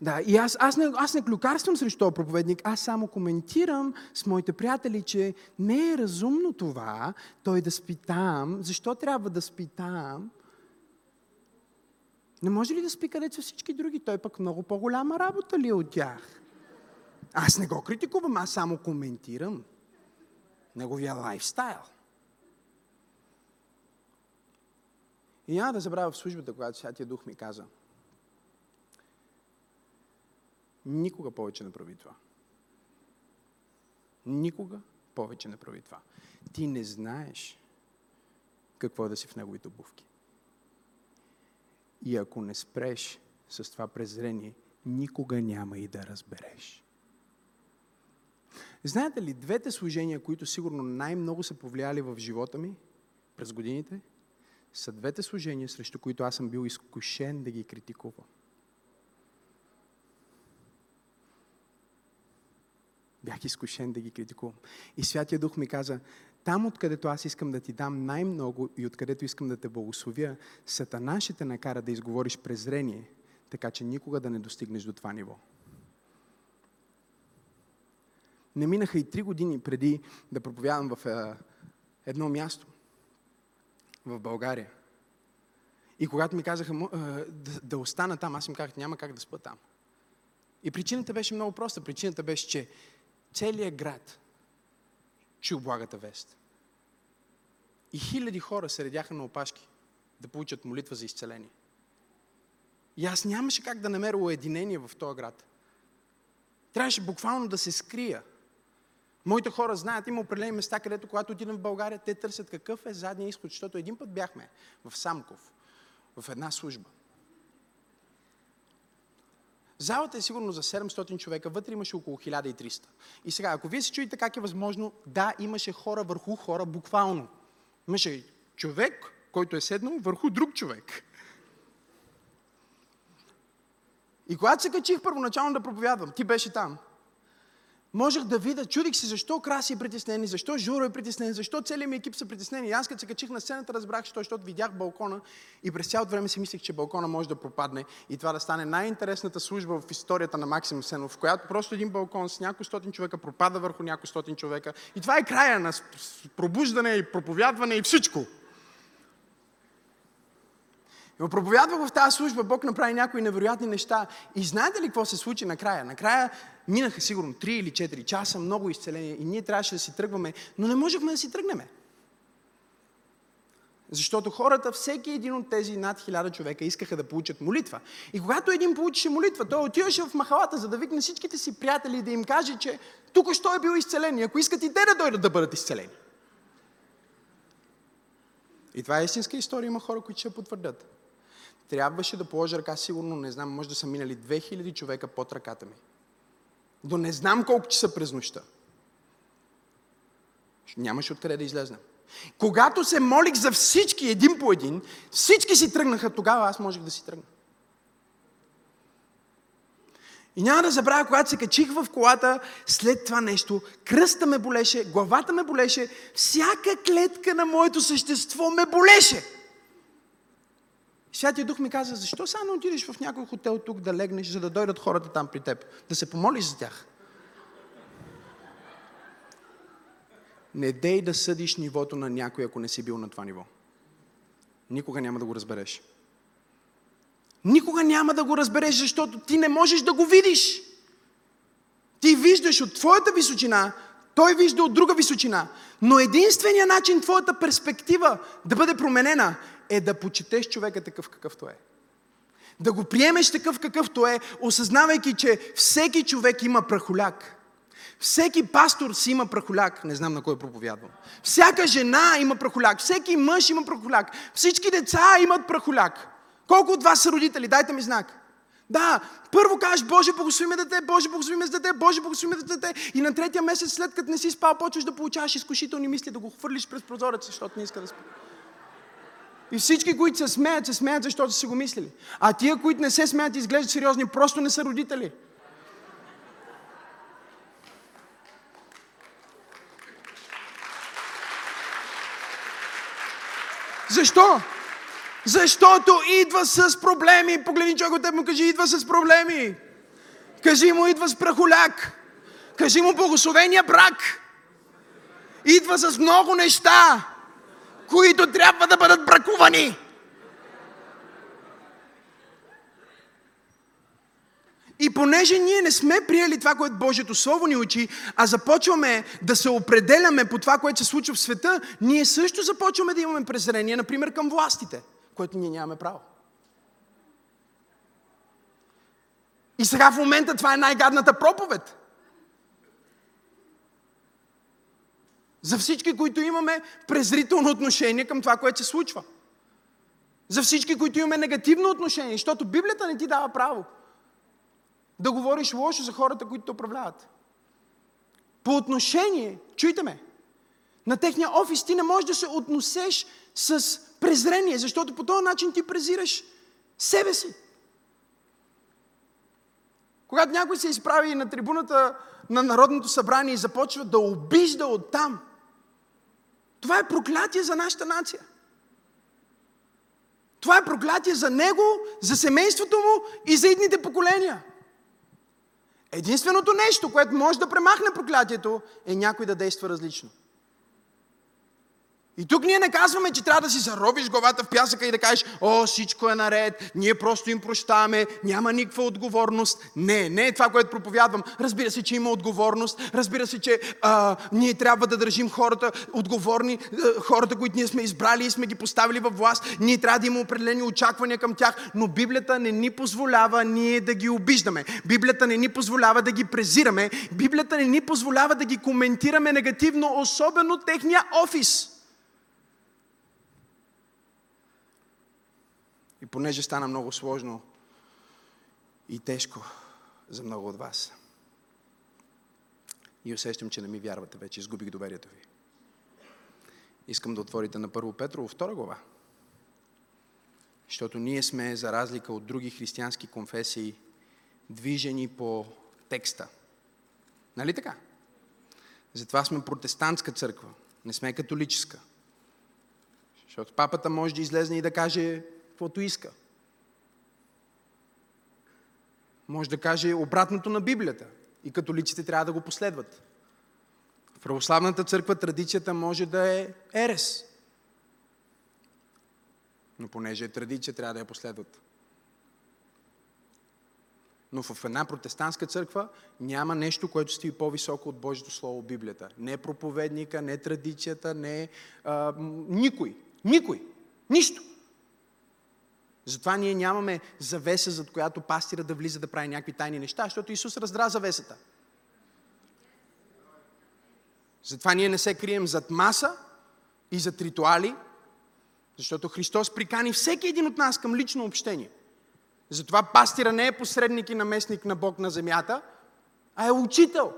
Да, и аз, аз, не, аз не клюкарствам срещу този проповедник, аз само коментирам с моите приятели, че не е разумно това, той да спи там. Защо трябва да спи там? Не може ли да спи където са всички други? Той пък много по-голяма работа ли е от тях? Аз не го критикувам, аз само коментирам неговия лайфстайл. И няма да забравя в службата, когато Святия Дух ми каза, никога повече не прави това. Никога повече не прави това. Ти не знаеш какво е да си в неговите обувки. И ако не спреш с това презрение, никога няма и да разбереш. Знаете ли, двете служения, които сигурно най-много са повлияли в живота ми през годините – са двете служения, срещу които аз съм бил изкушен да ги критикувам. Бях изкушен да ги критикувам. И Святия Дух ми каза, там откъдето аз искам да ти дам най-много и откъдето искам да те благословя, Сатана ще те накара да изговориш презрение, така че никога да не достигнеш до това ниво. Не минаха и три години преди да проповядам в е, едно място в България. И когато ми казаха да, да остана там, аз им казах, няма как да спа там. И причината беше много проста. Причината беше, че целият град чу благата вест. И хиляди хора се редяха на опашки да получат молитва за изцеление. И аз нямаше как да намеря уединение в този град. Трябваше буквално да се скрия. Моите хора знаят, има определени места, където когато отидем в България, те търсят какъв е задния изход, защото един път бяхме в Самков, в една служба. Залата е сигурно за 700 човека, вътре имаше около 1300. И сега, ако вие се чуете как е възможно, да, имаше хора върху хора, буквално. Имаше човек, който е седнал върху друг човек. И когато се качих първоначално да проповядвам, ти беше там, можех да видя, чудих се защо Краси е притеснен, защо Журо е притеснен, защо целият ми екип са притеснени. Аз като се качих на сцената разбрах, що, защото видях балкона и през цялото време си мислех, че балкона може да пропадне и това да стане най-интересната служба в историята на Максим Сенов, в която просто един балкон с няколко стотин човека пропада върху няколко стотин човека. И това е края на пробуждане и проповядване и всичко. И проповядвах в тази служба, Бог направи някои невероятни неща. И знаете ли какво се случи накрая? Накрая минаха сигурно 3 или 4 часа, много изцеления и ние трябваше да си тръгваме, но не можехме да си тръгнеме. Защото хората, всеки един от тези над хиляда човека искаха да получат молитва. И когато един получише молитва, той отиваше в махалата, за да викне всичките си приятели и да им каже, че тук що е бил изцелен и ако искат и те да дойдат да бъдат изцелени. И това е истинска история, има хора, които ще потвърдят трябваше да положа ръка, сигурно, не знам, може да са минали 2000 човека под ръката ми. До не знам колко часа през нощта. Нямаше откъде да излезнем. Когато се молих за всички, един по един, всички си тръгнаха, тогава аз можех да си тръгна. И няма да забравя, когато се качих в колата, след това нещо, кръста ме болеше, главата ме болеше, всяка клетка на моето същество ме болеше. Святия Дух ми каза, защо сега не отидеш в някой хотел тук да легнеш, за да дойдат хората там при теб? Да се помолиш за тях. Не дей да съдиш нивото на някой, ако не си бил на това ниво. Никога няма да го разбереш. Никога няма да го разбереш, защото ти не можеш да го видиш. Ти виждаш от твоята височина, той вижда от друга височина. Но единственият начин твоята перспектива да бъде променена е да почетеш човека такъв какъвто е. Да го приемеш такъв какъвто е, осъзнавайки, че всеки човек има прахоляк. Всеки пастор си има прахоляк. Не знам на кой проповядвам. Всяка жена има прахоляк. Всеки мъж има прахоляк. Всички деца имат прахоляк. Колко от вас са родители? Дайте ми знак. Да, първо кажеш, Боже, благослови ме дете, Боже, благослови ме дете, Боже, благослови ме дете. И на третия месец, след като не си спал, почваш да получаваш изкушителни мисли, да го хвърлиш през прозореца, защото не иска да спи. И всички, които се смеят, се смеят, защото са го мислили. А тия, които не се смеят и изглеждат сериозни, просто не са родители. Защо? Защото идва с проблеми. Погледни човек от теб му кажи, идва с проблеми. Кажи му, идва с прахоляк. Кажи му благословения брак. Идва с много неща които трябва да бъдат бракувани. И понеже ние не сме приели това, което Божието Слово ни учи, а започваме да се определяме по това, което се случва в света, ние също започваме да имаме презрение, например, към властите, което ние нямаме право. И сега в момента това е най-гадната проповед. За всички, които имаме презрително отношение към това, което се случва. За всички, които имаме негативно отношение, защото Библията не ти дава право да говориш лошо за хората, които те управляват. По отношение, чуйте ме, на техния офис ти не можеш да се относеш с презрение, защото по този начин ти презираш себе си. Когато някой се изправи на трибуната на Народното събрание и започва да обижда оттам, това е проклятие за нашата нация. Това е проклятие за него, за семейството му и за идните поколения. Единственото нещо, което може да премахне проклятието, е някой да действа различно. И тук ние не казваме, че трябва да си заробиш главата в пясъка и да кажеш, о, всичко е наред, ние просто им прощаваме, няма никаква отговорност. Не, не е това, което проповядвам. Разбира се, че има отговорност, разбира се, че а, ние трябва да държим хората отговорни, хората, които ние сме избрали и сме ги поставили във власт. Ние трябва да имаме определени очаквания към тях, но Библията не ни позволява ние да ги обиждаме. Библията не ни позволява да ги презираме. Библията не ни позволява да ги коментираме негативно, особено техния офис. Понеже стана много сложно и тежко за много от вас, и усещам, че не ми вярвате вече, изгубих доверието ви. Искам да отворите на първо Петрово, втора глава. Защото ние сме, за разлика от други християнски конфесии, движени по текста. Нали така? Затова сме протестантска църква, не сме католическа. Защото папата може да излезне и да каже каквото иска. Може да каже обратното на Библията и католиците трябва да го последват. В православната църква традицията може да е ерес. Но понеже е традиция, трябва да я последват. Но в една протестантска църква няма нещо, което стои по-високо от Божието Слово Библията. Не проповедника, не традицията, не а, никой. Никой. Нищо. Затова ние нямаме завеса, зад която пастира да влиза да прави някакви тайни неща, защото Исус раздра завесата. Затова ние не се крием зад маса и зад ритуали, защото Христос прикани всеки един от нас към лично общение. Затова пастира не е посредник и наместник на Бог на земята, а е учител.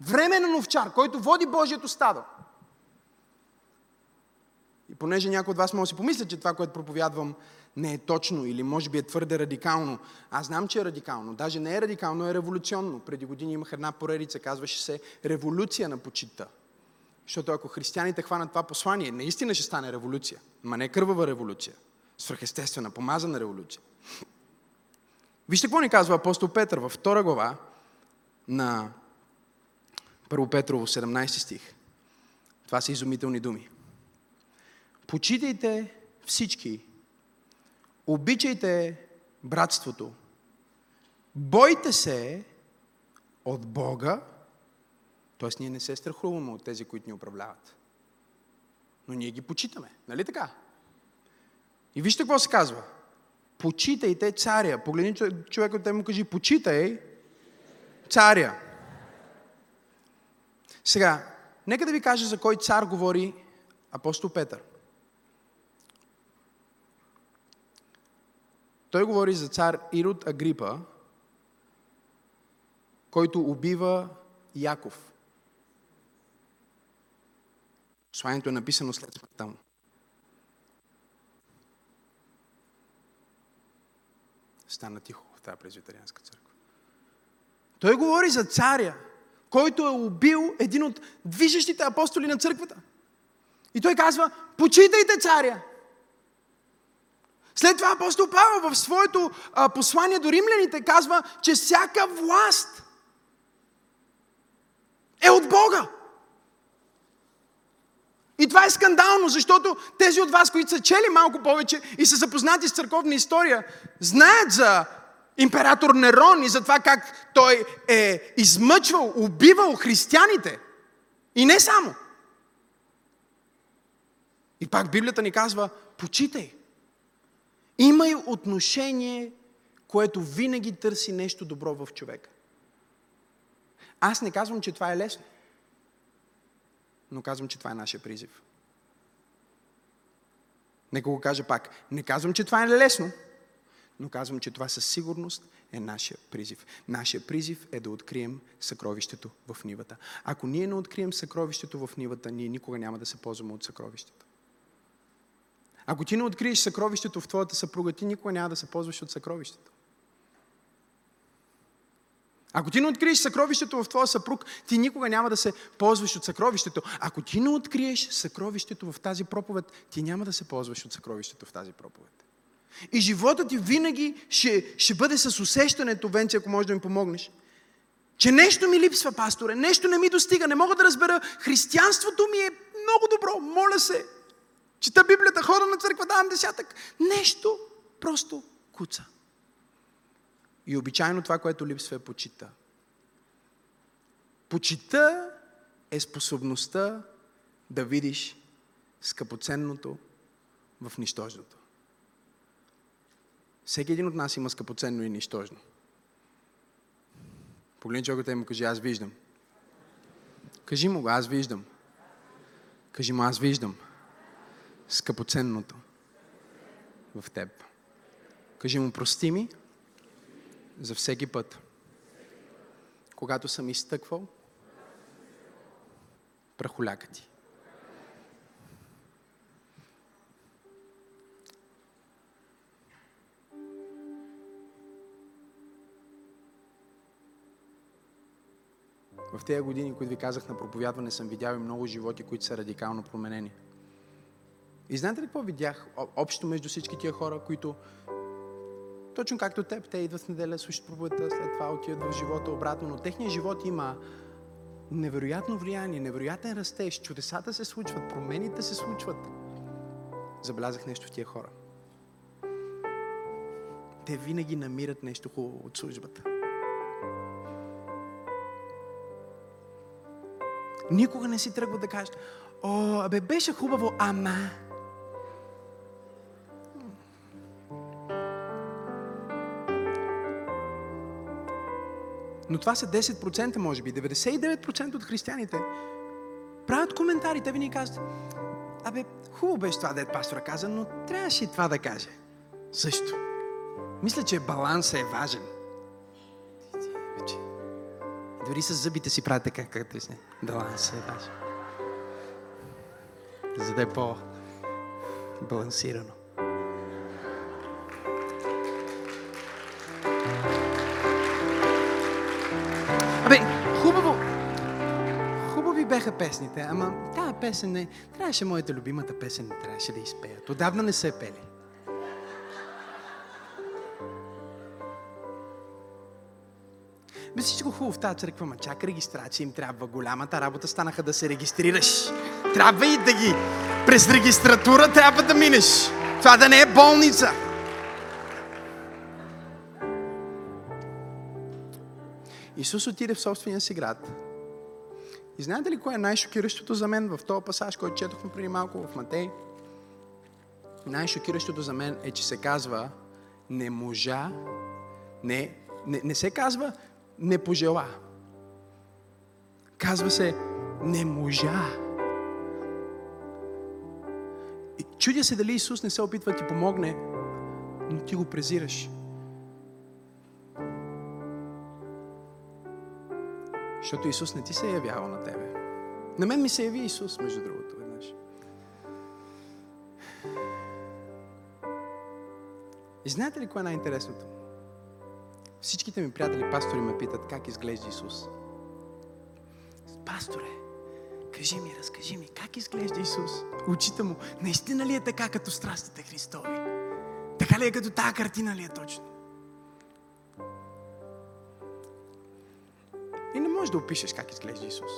Временен овчар, който води Божието стадо. И понеже някой от вас може да си помисля, че това, което проповядвам, не е точно или може би е твърде радикално. Аз знам, че е радикално. Даже не е радикално, е революционно. Преди години имах една поредица, казваше се Революция на почита. Защото ако християните хванат това послание, наистина ще стане революция. Ма не кървава революция. Свръхестествена, помазана революция. Вижте какво ни казва апостол Петър във втора глава на 1 Петрово 17 стих. Това са изумителни думи. Почитайте всички Обичайте братството. Бойте се от Бога, т.е. ние не се страхуваме от тези, които ни управляват. Но ние ги почитаме. Нали така? И вижте какво се казва. Почитайте царя. Погледни човек от те му кажи, почитай царя. Сега, нека да ви кажа за кой цар говори апостол Петър. Той говори за цар Ирод Агрипа, който убива Яков. Посланието е написано след смъртта му. Стана тихо в тази презвитарианска църква. Той говори за царя, който е убил един от движещите апостоли на църквата. И той казва, почитайте царя. След това апостол Павел в своето а, послание до римляните казва, че всяка власт е от Бога. И това е скандално, защото тези от вас, които са чели малко повече и са запознати с църковна история, знаят за император Нерон и за това как той е измъчвал, убивал християните. И не само. И пак Библията ни казва, почитай. Имай отношение, което винаги търси нещо добро в човека. Аз не казвам, че това е лесно, но казвам, че това е нашия призив. Нека го кажа пак. Не казвам, че това е лесно, но казвам, че това със сигурност е нашия призив. Нашия призив е да открием съкровището в нивата. Ако ние не открием съкровището в нивата, ние никога няма да се ползваме от съкровището. Ако ти не откриеш съкровището в твоята съпруга, ти никога няма да се ползваш от съкровището. Ако ти не откриеш съкровището в твоя съпруг, ти никога няма да се ползваш от съкровището. Ако ти не откриеш съкровището в тази проповед, ти няма да се ползваш от съкровището в тази проповед. И живота ти винаги ще, ще бъде с усещането, Венци, ако можеш да ми помогнеш, че нещо ми липсва, пасторе, нещо не ми достига, не мога да разбера. Християнството ми е много добро, моля се, чета Библията, хора на църква, давам десятък. Нещо просто куца. И обичайно това, което липсва е почита. Почита е способността да видиш скъпоценното в нищожното. Всеки един от нас има скъпоценно и нищожно. Погледни човекът и му кажи, аз виждам. Кажи му го, аз виждам. Кажи му, аз виждам скъпоценното в теб. Кажи му, прости ми за всеки път, когато съм изтъквал прахоляка ти. В тези години, които ви казах на проповядване, съм видял и много животи, които са радикално променени. И знаете ли какво видях общо между всички тия хора, които точно както теб, те идват в неделя, слушат проповедта, след това отиват в живота обратно, но техният живот има невероятно влияние, невероятен растеж, чудесата се случват, промените се случват. Забелязах нещо в тия хора. Те винаги намират нещо хубаво от службата. Никога не си тръгва да кажеш, о, абе, беше хубаво, ама. Но това са 10%, може би. 99% от християните правят коментари. Те винаги казват, абе, хубаво беше това, дед пастора каза, но трябваше и това да каже. Също. Мисля, че балансът е важен. Дори с зъбите си правят така, както си. Балансът е важен. За да е по-балансирано. Песните, ама тази песен не... Трябваше моята любимата песен, не трябваше да изпеят. Отдавна не се пели. Без всичко хубаво в тази църква, ма чака регистрация, им трябва голямата работа, станаха да се регистрираш. Трябва и да ги през регистратура трябва да минеш. Това да не е болница. Исус отиде в собствения си град. И знаете ли кое е най-шокиращото за мен в този пасаж, който четохме преди малко в Матей? Най-шокиращото за мен е, че се казва не можа, не, не, не се казва не пожела. Казва се не можа. И чудя се дали Исус не се опитва да ти помогне, но ти го презираш. Защото Исус не ти се е явявал на тебе. На мен ми се яви Исус, между другото, веднъж. И знаете ли кое е най-интересното? Всичките ми приятели, пастори, ме питат как изглежда Исус. Пасторе, кажи ми, разкажи ми, как изглежда Исус? Очите му, наистина ли е така като страстите Христови? Така ли е като тази картина ли е точно? И не можеш да опишеш как изглежда Исус.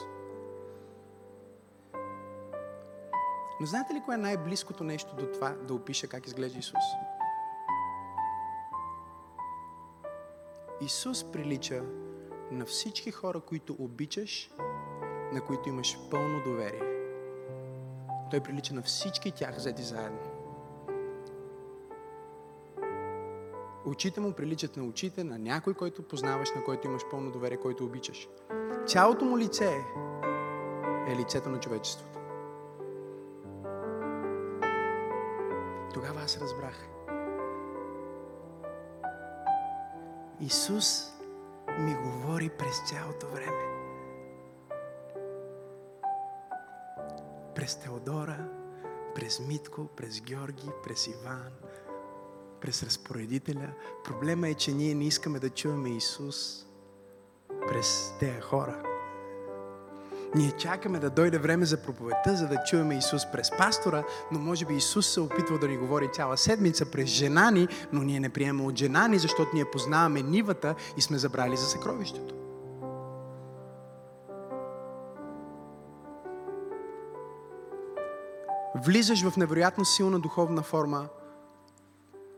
Но знаете ли кое е най-близкото нещо до това да опиша как изглежда Исус? Исус прилича на всички хора, които обичаш, на които имаш пълно доверие. Той прилича на всички тях взети заедно. Очите му приличат на очите на някой, който познаваш, на който имаш пълно доверие, който обичаш. Цялото му лице е лицето на човечеството. Тогава аз разбрах. Исус ми говори през цялото време. През Теодора, през Митко, през Георги, през Иван, през разпоредителя. Проблема е, че ние не искаме да чуваме Исус през тези хора. Ние чакаме да дойде време за проповедта, за да чуваме Исус през пастора, но може би Исус се опитва да ни говори цяла седмица през жена ни, но ние не приемаме от жена ни, защото ние познаваме нивата и сме забрали за съкровището. влизаш в невероятно силна духовна форма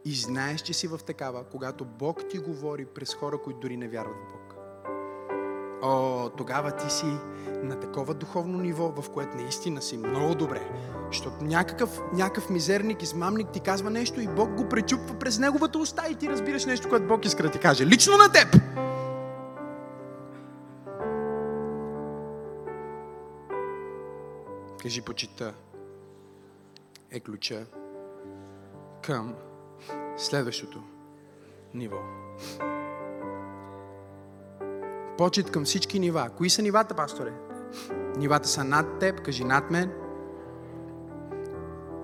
и знаеш, че си в такава, когато Бог ти говори през хора, които дори не вярват в Бог. О, тогава ти си на такова духовно ниво, в което наистина си много добре. Защото някакъв, някакъв мизерник, измамник ти казва нещо и Бог го пречупва през неговата уста и ти разбираш нещо, което Бог иска да ти каже. Лично на теб! Кажи почита е ключа към следващото ниво. Почет към всички нива. Кои са нивата, пасторе? Нивата са над теб, кажи над мен.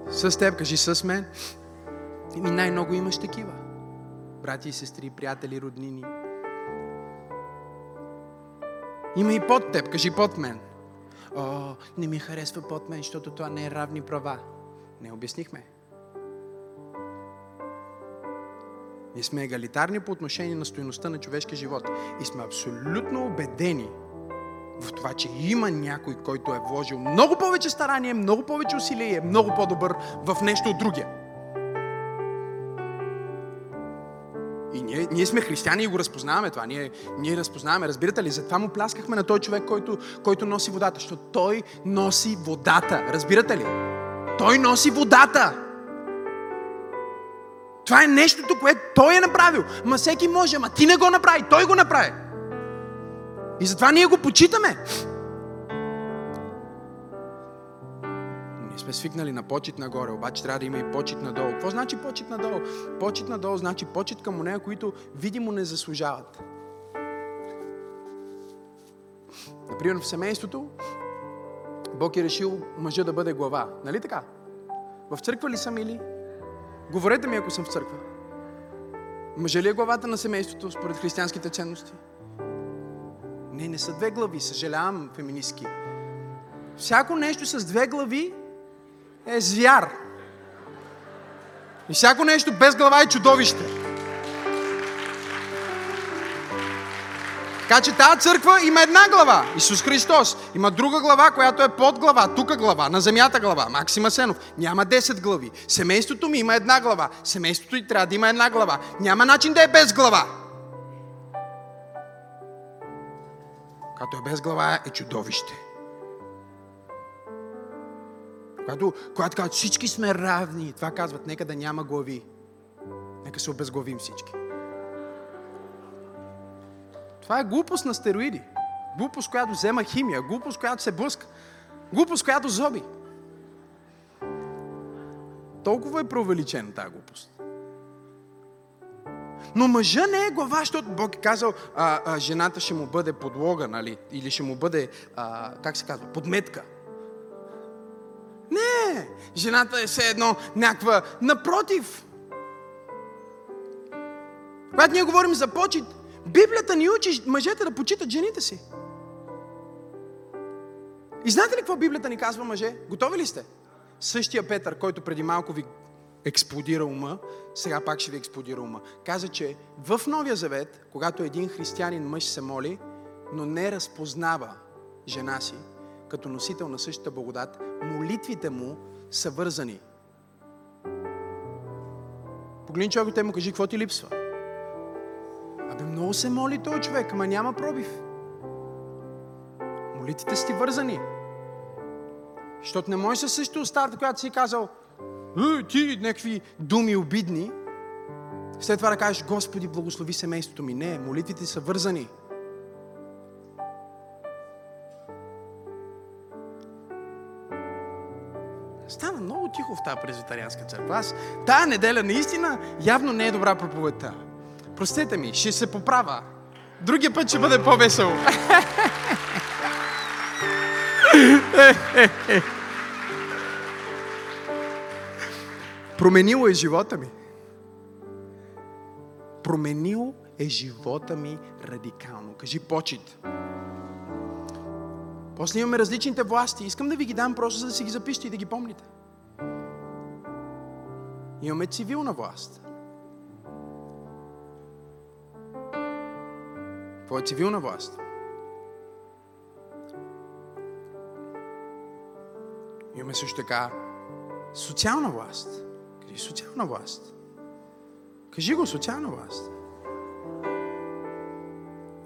С теб, кажи с мен. И най-много имаш такива. Брати и сестри, приятели, роднини. Има и под теб, кажи под мен. О, не ми харесва под мен, защото това не е равни права. Не обяснихме. Ние сме егалитарни по отношение на стоеността на човешкия живот. И сме абсолютно убедени в това, че има някой, който е вложил много повече старание, много повече усилие и е много по-добър в нещо от другия. И ние, ние сме християни и го разпознаваме това. Ние, ние разпознаваме, разбирате ли? Затова му пляскахме на този човек, който, който носи водата. Защото той носи водата. Разбирате ли? Той носи водата. Това е нещото, което той е направил. Ма всеки може, ама ти не го направи, той го направи. И затова ние го почитаме. Ние сме свикнали на почет нагоре, обаче трябва да има и почет надолу. Какво значи почет надолу? Почет надолу значи почет към нея, които видимо не заслужават. Например, в семейството Бог е решил мъжа да бъде глава. Нали така? В църква ли съм или? Говорете ми, ако съм в църква. Мъжа ли е главата на семейството според християнските ценности? Не, не са две глави, съжалявам, феминистки. Всяко нещо с две глави е звяр. И всяко нещо без глава е чудовище. Така че тази църква има една глава, Исус Христос. Има друга глава, която е под глава, тук глава, на земята глава, Максима Сенов. Няма 10 глави. Семейството ми има една глава. Семейството и трябва да има една глава. Няма начин да е без глава. Когато е без глава, е чудовище. Когато, когато казват всички сме равни, това казват, нека да няма глави. Нека се обезглавим всички. Това е глупост на стероиди. Глупост, която взема химия. Глупост, която се блъска. Глупост, която зоби. Толкова е преувеличена тази глупост. Но мъжа не е глава, защото Бог е казал, а, а, жената ще му бъде подлога, нали? Или ще му бъде, а, как се казва, подметка. Не, жената е все едно някаква. Напротив. Когато ние говорим за почет, Библията ни учи мъжете да почитат жените си. И знаете ли какво Библията ни казва, мъже? Готови ли сте? Същия Петър, който преди малко ви експлодира ума, сега пак ще ви експлодира ума. Каза, че в Новия Завет, когато един християнин мъж се моли, но не разпознава жена си като носител на същата благодат, молитвите му са вързани. Погледни човекът и му кажи, какво ти липсва? Абе, много се моли този човек, ама няма пробив. Молитите си вързани. Защото не може със също старта, която си казал, е, ти някакви думи обидни, след това да кажеш, Господи, благослови семейството ми. Не, молитвите са вързани. Стана много тихо в тази презвитарианска църква. Аз тая неделя наистина явно не е добра проповедта. Простете ми, ще се поправя. Другия път ще бъде по-весело. Променило е живота ми. Променило е живота ми радикално. Кажи почет. После имаме различните власти. Искам да ви ги дам просто за да си ги запишете и да ги помните. Имаме цивилна власт. Това е цивилна власт. Имаме също така Социална власт. Кажи социална власт. Кажи го, социална власт.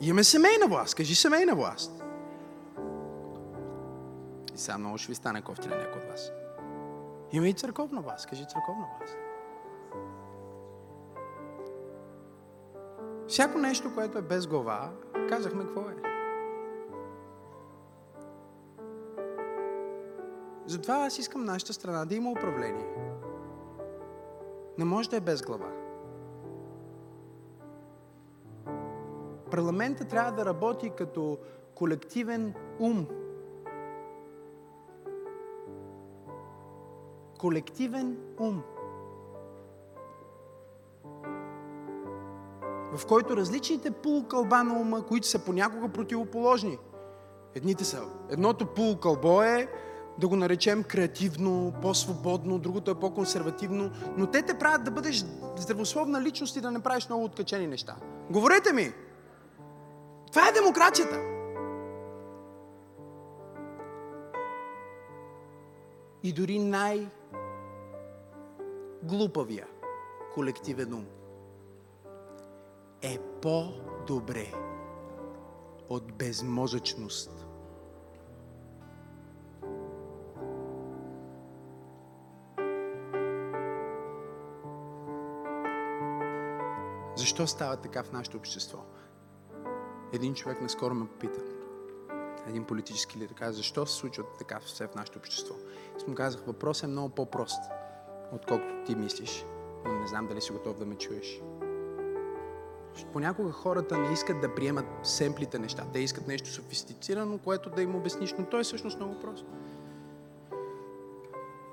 Имаме семейна власт. Кажи семейна власт. И сега много ще ви стане кофти на някой от вас. Има и църковна власт. Кажи църковна власт. Всяко нещо, което е без глава, казахме какво е. Затова аз искам нашата страна да има управление. Не може да е без глава. Парламента трябва да работи като колективен ум. Колективен ум. В който различните полукълба на ума, които са понякога противоположни. Едните са. Едното полукълбо е да го наречем креативно, по-свободно, другото е по-консервативно, но те те правят да бъдеш здравословна личност и да не правиш много откачени неща. Говорете ми! Това е демокрацията. И дори най-глупавия колективен ум е по-добре от безмозъчност. Защо става така в нашето общество? Един човек наскоро ме попита. Един политически лидер каза, защо се случва така все в нашето общество? Аз му казах, въпросът е много по-прост, отколкото ти мислиш. Но не знам дали си готов да ме чуеш. Понякога хората не искат да приемат семплите неща. Те искат нещо софистицирано, което да им обясниш, но то е всъщност много просто.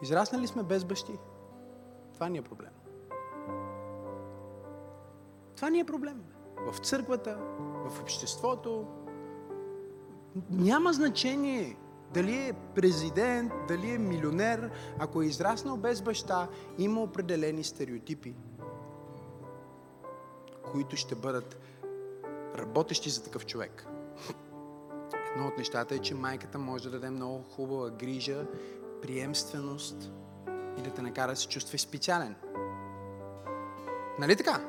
Израснали сме без бащи. Това ни е проблем. Това ни е проблем. В църквата, в обществото. Няма значение дали е президент, дали е милионер. Ако е израснал без баща, има определени стереотипи, които ще бъдат работещи за такъв човек. Едно от нещата е, че майката може да даде много хубава грижа, приемственост и да те накара да се чувстваш специален. Нали така?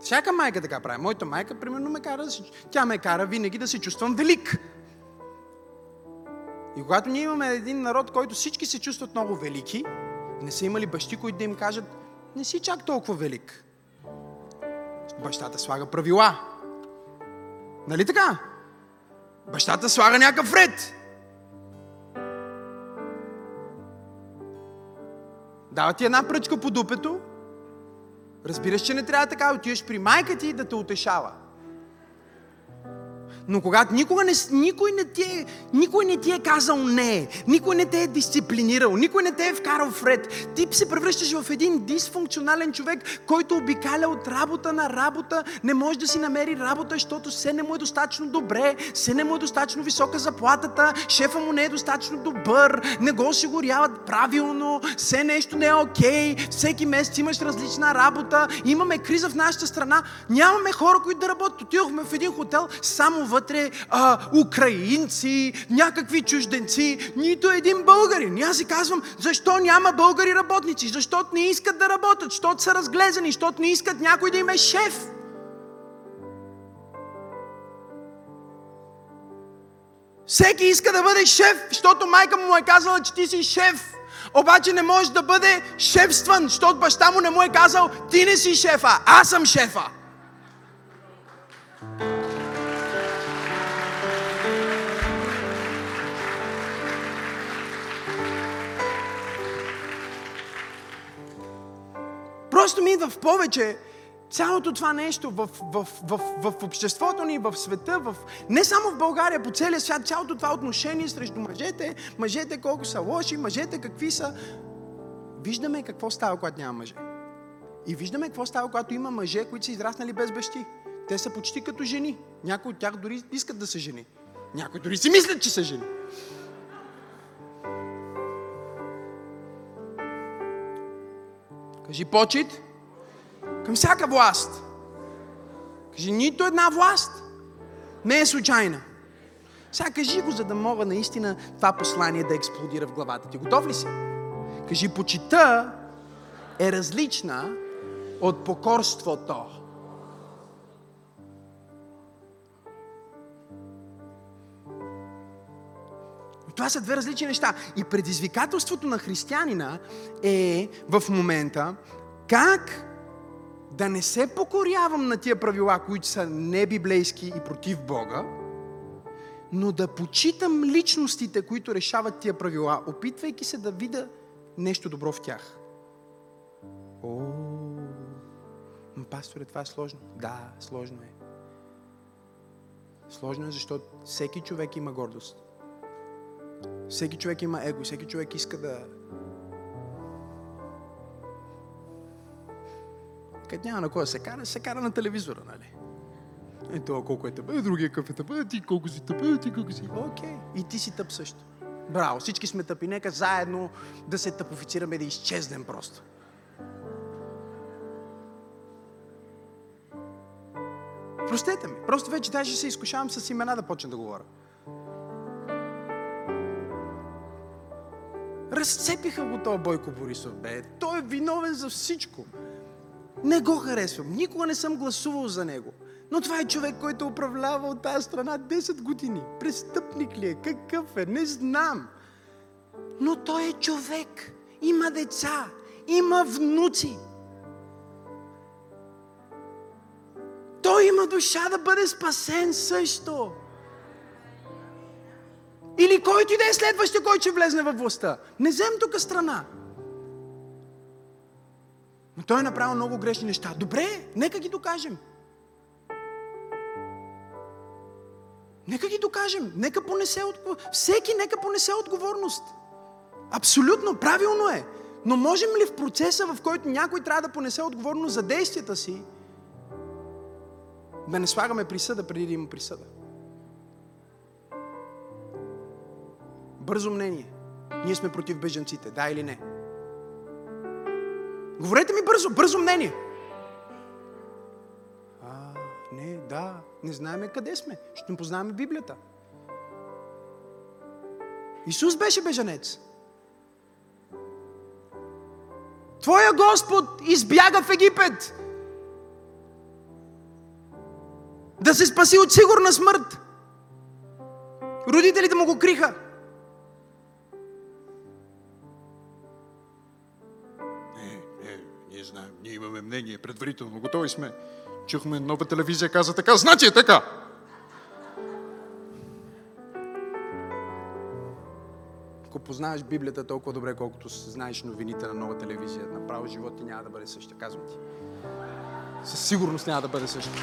Всяка майка така прави. Моята майка, примерно, ме кара, тя ме кара винаги да се чувствам велик. И когато ние имаме един народ, който всички се чувстват много велики, не са имали бащи, които да им кажат, не си чак толкова велик. Бащата слага правила. Нали така? Бащата слага някакъв ред. Дава ти една пръчка по дупето Разбираш, че не трябва така, отиваш при майка ти да те утешава. Но когато никога не, никой, не ти е, никой не ти е казал не, никой не те е дисциплинирал, никой не те е вкарал в ред, ти се превръщаш в един дисфункционален човек, който обикаля от работа на работа, не може да си намери работа, защото все не му е достатъчно добре, все не му е достатъчно висока заплатата, шефа му не е достатъчно добър, не го осигуряват правилно, все нещо не е окей, okay, всеки месец имаш различна работа, имаме криза в нашата страна, нямаме хора, които да работят. Отидохме в един хотел само в вътре а, украинци, някакви чужденци, нито един българин. И аз си казвам, защо няма българи работници? Защото не искат да работят, защото са разглезени, защото не искат някой да им е шеф. Всеки иска да бъде шеф, защото майка му е казала, че ти си шеф. Обаче не може да бъде шефстван, защото баща му не му е казал, ти не си шефа, аз съм шефа. Просто ми идва в повече цялото това нещо в, в, в, в, обществото ни, в света, в, не само в България, по целия свят, цялото това отношение срещу мъжете, мъжете колко са лоши, мъжете какви са. Виждаме какво става, когато няма мъже. И виждаме какво става, когато има мъже, които са израснали без бащи. Те са почти като жени. Някои от тях дори искат да са жени. Някои дори си мислят, че са жени. Кажи почет към всяка власт. Кажи нито една власт не е случайна. Сега кажи го, за да мога наистина това послание да експлодира в главата ти. Готов ли си? Кажи, почита е различна от покорството. Това са две различни неща. И предизвикателството на християнина е в момента как да не се покорявам на тия правила, които са небиблейски и против Бога, но да почитам личностите, които решават тия правила, опитвайки се да видя нещо добро в тях. О, пасторе, това е сложно. Да, сложно е. Сложно е, защото всеки човек има гордост. Всеки човек има его, всеки човек иска да... Като няма на кой се кара, се кара на телевизора, нали? Е, това колко е тъп, е, другия какъв е тъп, е, ти колко си тъп, е, ти колко си... Окей, и ти си тъп също. Браво, всички сме тъпи, нека заедно да се тъпофицираме да изчезнем просто. Простете ми, просто вече даже се изкушавам с имена да почна да говоря. Разцепиха го този Бойко Борисов, бе. Той е виновен за всичко. Не го харесвам. Никога не съм гласувал за него. Но това е човек, който управлява от тази страна 10 години. Престъпник ли е? Какъв е? Не знам. Но той е човек. Има деца. Има внуци. Той има душа да бъде спасен също. Или който и да е следващия, който ще влезне във властта. Не взем тук страна. Но той е направил много грешни неща. Добре, нека ги докажем. Нека ги докажем. Нека понесе отговорност. Всеки нека понесе отговорност. Абсолютно, правилно е. Но можем ли в процеса, в който някой трябва да понесе отговорност за действията си, да не слагаме присъда преди да има присъда? Бързо мнение. Ние сме против беженците, да или не? Говорете ми бързо, бързо мнение. А, не, да, не знаеме къде сме. Ще не познаваме Библията. Исус беше беженец. Твоя Господ избяга в Египет. Да се спаси от сигурна смърт. Родителите му го криха. Имаме мнение предварително, готови сме. Чухме нова телевизия, каза така, значи е така. Ако познаваш Библията толкова добре, колкото знаеш новините на нова телевизия, направо живот ти няма да бъде същия, казвам ти. Със сигурност няма да бъде същия.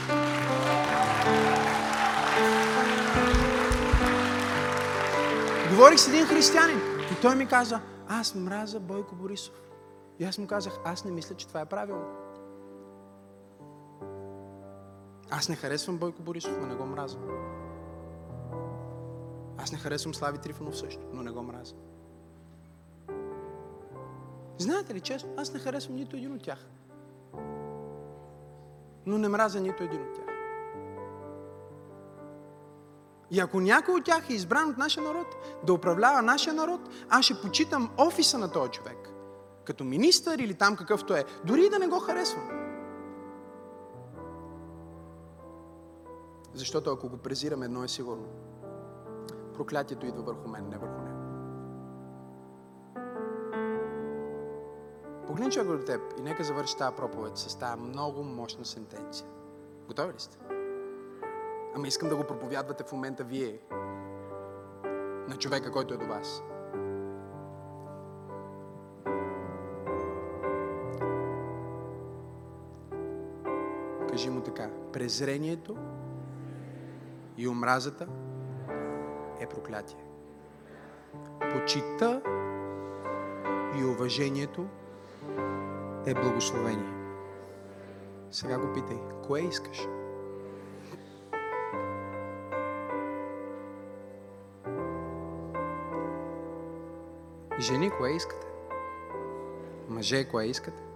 Говорих с един християнин и той ми каза, аз мраза Бойко Борисов. И аз му казах, аз не мисля, че това е правилно. Аз не харесвам Бойко Борисов, но не го мразя. Аз не харесвам Слави Трифонов също, но не го мразя. Знаете ли, честно, аз не харесвам нито един от тях. Но не мразя нито един от тях. И ако някой от тях е избран от нашия народ, да управлява нашия народ, аз ще почитам офиса на този човек като министър или там какъвто е, дори да не го харесвам. Защото ако го презирам, едно е сигурно. Проклятието идва върху мен, не върху него. Погледни човек до теб и нека завърши тази проповед с тази много мощна сентенция. Готови ли сте? Ама искам да го проповядвате в момента вие на човека, който е до вас. Кажи му така. Презрението и омразата е проклятие. Почита и уважението е благословение. Сега го питай. Кое искаш? Жени, кое искате? Мъже, кое искате?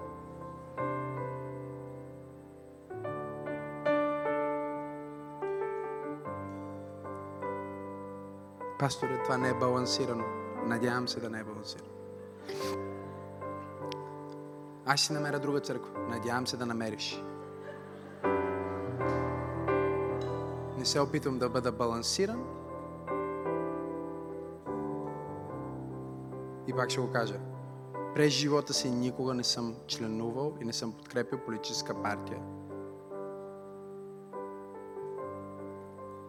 Пасторе, това не е балансирано. Надявам се да не е балансирано. Аз ще намеря друга църква. Надявам се да намериш. Не се опитвам да бъда балансиран. И пак ще го кажа. През живота си никога не съм членувал и не съм подкрепил политическа партия.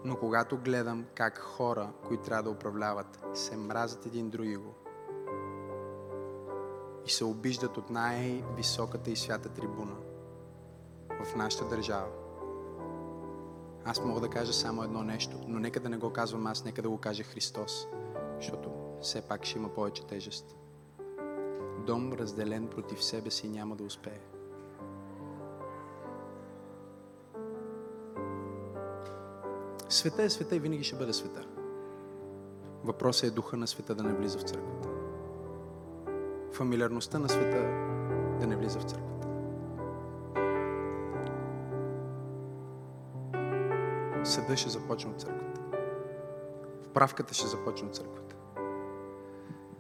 Но когато гледам как хора, които трябва да управляват, се мразят един друго и се обиждат от най-високата и свята трибуна в нашата държава, аз мога да кажа само едно нещо, но нека да не го казвам аз, нека да го каже Христос, защото все пак ще има повече тежест. Дом разделен против себе си няма да успее. Света е света и винаги ще бъде света. Въпросът е духа на света да не влиза в църквата. Фамилиарността на света да не влиза в църквата. Съда ще започне от църквата. Вправката ще започне от църквата.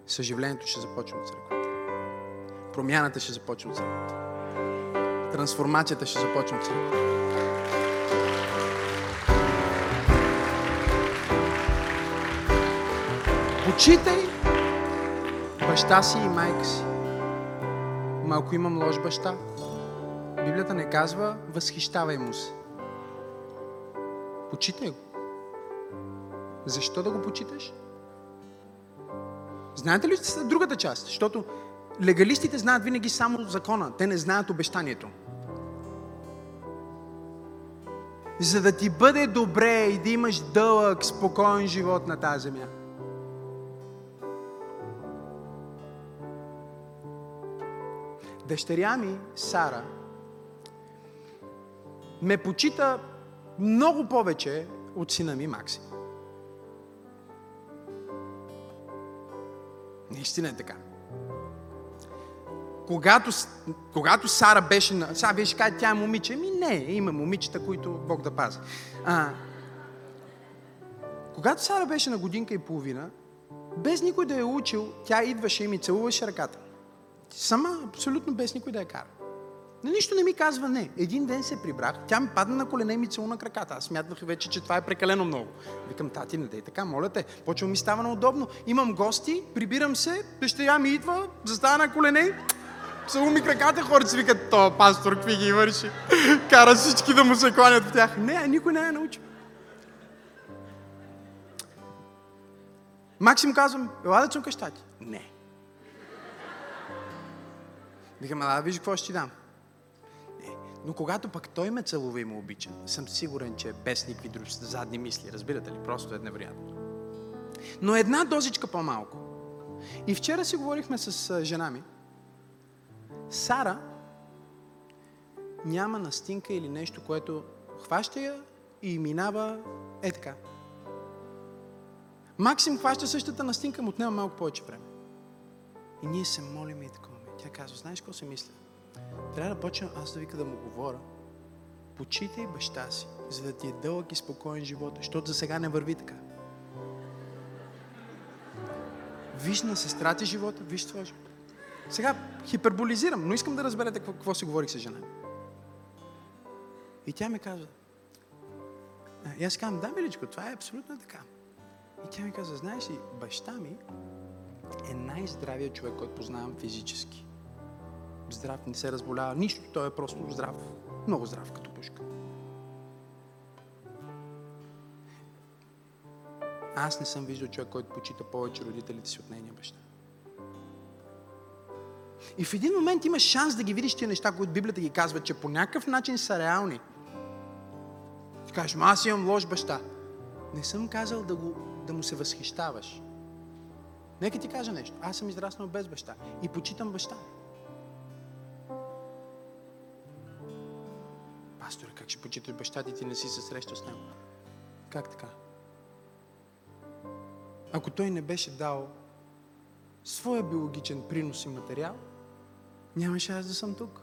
Съживлението ще започне от църквата. Промяната ще започне от църквата. Трансформацията ще започне от църквата. Почитай баща си и майка си. Ма ако имам лош баща, Библията не казва възхищавай му се. Почитай го. Защо да го почиташ? Знаете ли другата част? Защото легалистите знаят винаги само закона. Те не знаят обещанието. За да ти бъде добре и да имаш дълъг, спокоен живот на тази земя. Дъщеря ми, Сара, ме почита много повече от сина ми Макси. Наистина е така. Когато, когато Сара беше на... Сега ще кажете, тя е момиче. Ми не, има момичета, които Бог да пази. А, когато Сара беше на годинка и половина, без никой да е учил, тя идваше и ми целуваше ръката. Сама, абсолютно без никой да я кара. На нищо не ми казва не. Един ден се прибрах, тя ми падна на колене и ми целуна краката. Аз смятах вече, че това е прекалено много. Викам, тати, не дей така, моля те. Почва ми става неудобно. Имам гости, прибирам се, дъщеря ми идва, застава на колене, целу ми краката, хората си викат, то пастор, какви ги върши. Кара всички да му се кланят в тях. Не, никой не е научил. Максим казвам, ела да цункаш тати. Не. Викам, а виж какво ще ти дам. Не. Но когато пък той ме целува и му обича, съм сигурен, че е без никакви други задни мисли. Разбирате ли? Просто е невероятно. Но една дозичка по-малко. И вчера си говорихме с жена ми. Сара няма настинка или нещо, което хваща я и минава е така. Максим хваща същата настинка, му отнема малко повече време. И ние се молим и така. Тя казва, знаеш какво се мисля? Трябва да почна аз да вика да му говоря. Почитай баща си, за да ти е дълъг и спокоен живот, защото за сега не върви така. Виж на сестра ти живота, виж това живота. Сега хиперболизирам, но искам да разберете какво, какво си говорих с жена И тя ми казва, и аз казвам, да, миличко, това е абсолютно така. И тя ми каза, знаеш ли, баща ми е най-здравият човек, който познавам физически здрав, не се разболява, нищо, той е просто здрав. Много здрав като пушка. Аз не съм виждал човек, който почита повече родителите си от нейния баща. И в един момент имаш шанс да ги видиш тия неща, които Библията ги казва, че по някакъв начин са реални. Ти кажеш, аз имам лош баща. Не съм казал да, го, да му се възхищаваш. Нека ти кажа нещо. Аз съм израснал без баща и почитам баща. Ще почиташ баща ти, ти не си се срещал с него? Как така? Ако той не беше дал своя биологичен принос и материал, нямаше аз да съм тук.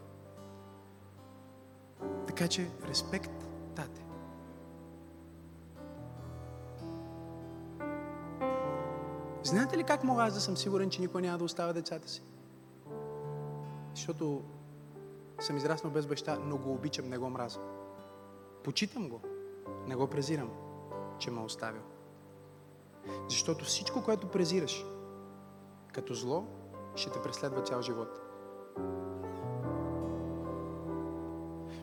Така че, респект, тате. Знаете ли как мога аз да съм сигурен, че никой няма да оставя децата си? Защото съм израснал без баща, но го обичам, не го мразя. Почитам го, не го презирам, че ме е оставил. Защото всичко, което презираш като зло, ще те преследва цял живот.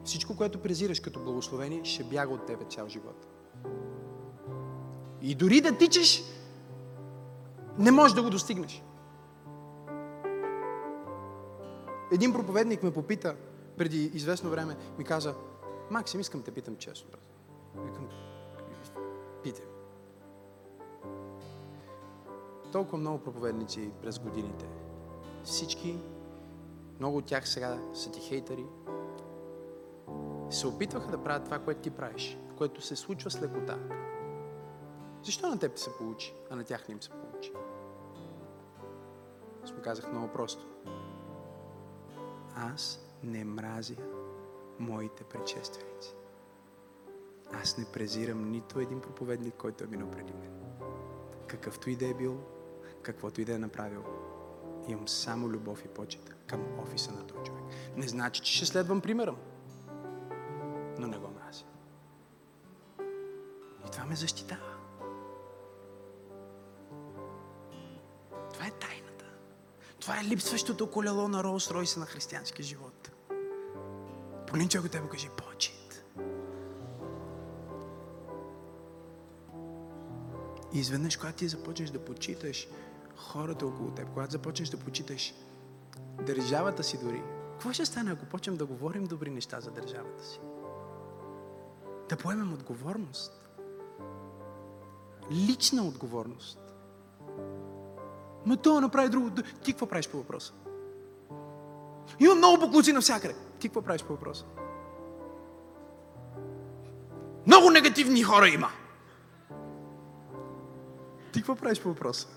Всичко, което презираш като благословение, ще бяга от тебе цял живот. И дори да тичаш, не можеш да го достигнеш. Един проповедник ме попита преди известно време, ми каза, Максим, искам те питам честно, брат. Викам, питай. Толкова много проповедници през годините. Всички, много от тях сега са ти хейтери, се опитваха да правят това, което ти правиш, което се случва с лекота. Защо на теб се получи, а на тях не им се получи? Аз му казах много просто. Аз не мразя моите предшественици. Аз не презирам нито един проповедник, който е минал преди мен. Какъвто и да е бил, каквото и да е направил, имам само любов и почет към офиса на този човек. Не значи, че ще следвам примера му, но не го мразя. И това ме защитава. Това е тайната. Това е липсващото колело на Ролс Ройса на християнски живот. Погледни човек тебе кажи почет. И изведнъж, когато ти започнеш да почиташ хората около теб, когато започнеш да почиташ държавата си дори, какво ще стане, ако почнем да говорим добри неща за държавата си? Да поемем отговорност. Лична отговорност. Но това направи друго. Ти какво правиш по въпроса? Има много буклуци навсякъде. Ти какво правиш по въпроса? Много негативни хора има. Ти какво правиш по въпроса?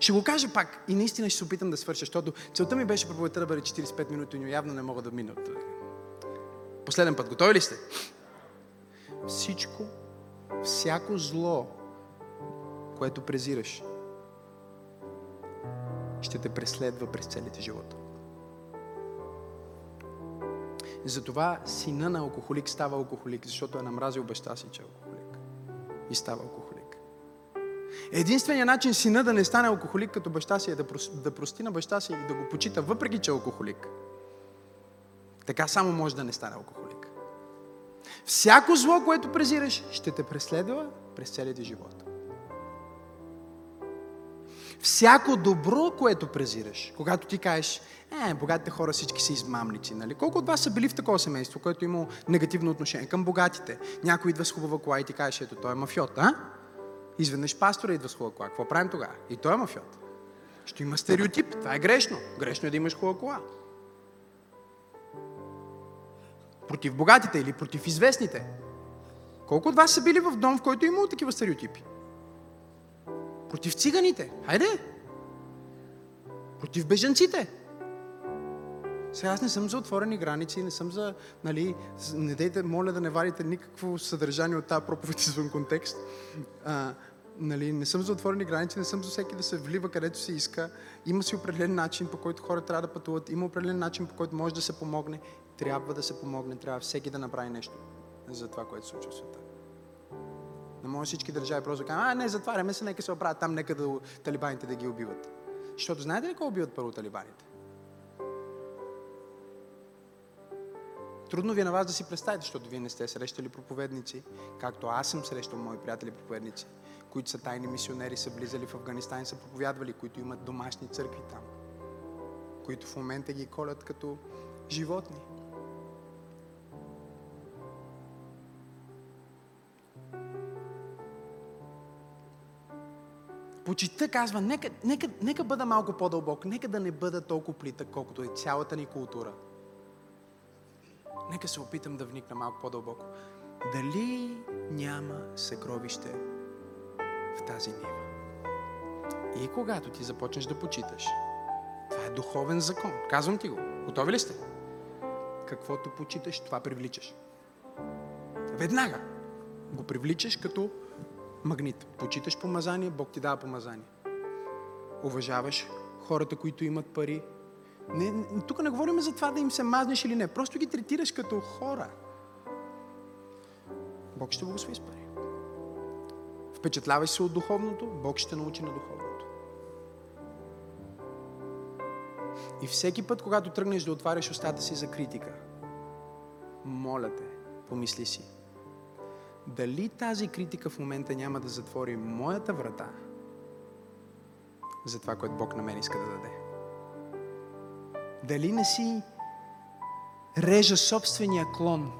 Ще го кажа пак и наистина ще се опитам да свърша, защото целта ми беше проповедта да бъде 45 минути, но явно не мога да мина от Последен път. Готови ли сте? Всичко, всяко зло, което презираш, ще те преследва през целите живота. Затова сина на алкохолик става алкохолик, защото е намразил баща си, че е алкохолик. И става алкохолик. Единственият начин сина да не стане алкохолик като баща си е да, прости, да прости на баща си и да го почита, въпреки че е алкохолик. Така само може да не стане алкохолик. Всяко зло, което презираш, ще те преследва през целите живот. Всяко добро, което презираш, когато ти кажеш, е, богатите хора всички са измамници, нали? Колко от вас са били в такова семейство, което има негативно отношение към богатите? Някой идва с хубава кола и ти кажеш, ето, той е мафиот, а? Изведнъж пастора идва с хубава кола. Какво правим тогава? И той е мафиот. Ще има стереотип. Това е грешно. Грешно е да имаш хубава кола. Против богатите или против известните. Колко от вас са били в дом, в който има такива стереотипи? Против циганите. Хайде! Против бежанците. Сега аз не съм за отворени граници, не съм за, нали, не дейте, моля да не вадите никакво съдържание от тази проповед извън контекст. А, нали, не съм за отворени граници, не съм за всеки да се влива където се иска. Има си определен начин, по който хората трябва да пътуват. Има определен начин, по който може да се помогне. Трябва да се помогне, трябва всеки да направи нещо за това, което се случва в света. Не може всички държави просто да кажат, а не, затваряме се, нека се оправят там, нека да, талибаните да ги убиват. Защото знаете ли кой убиват първо талибаните? Трудно ви е на вас да си представите, защото вие не сте срещали проповедници, както аз съм срещал мои приятели проповедници, които са тайни мисионери, са влизали в Афганистан и са проповядвали, които имат домашни църкви там, които в момента ги колят като животни. Почита казва, нека, нека, нека бъда малко по-дълбок, нека да не бъда толкова плитък, колкото е цялата ни култура. Нека се опитам да вникна малко по-дълбоко. Дали няма съкровище в тази нива? И когато ти започнеш да почиташ, това е духовен закон. Казвам ти го. Готови ли сте? Каквото почиташ, това привличаш. Веднага го привличаш като магнит. Почиташ помазание, Бог ти дава помазание. Уважаваш хората, които имат пари, Не, тук не говорим за това да им се мазнеш или не. Просто ги третираш като хора. Бог ще благослови с пари. Впечатлявай се от духовното, Бог ще научи на духовното. И всеки път, когато тръгнеш да отваряш устата си за критика, моля те, помисли си, дали тази критика в момента няма да затвори моята врата за това, което Бог на мен иска да даде. Дали не си режа собствения клон,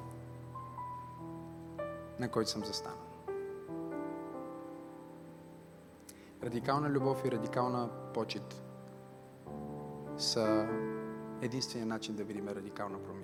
на който съм застанал. Радикална любов и радикална почет са единствения начин да видим радикална промяна.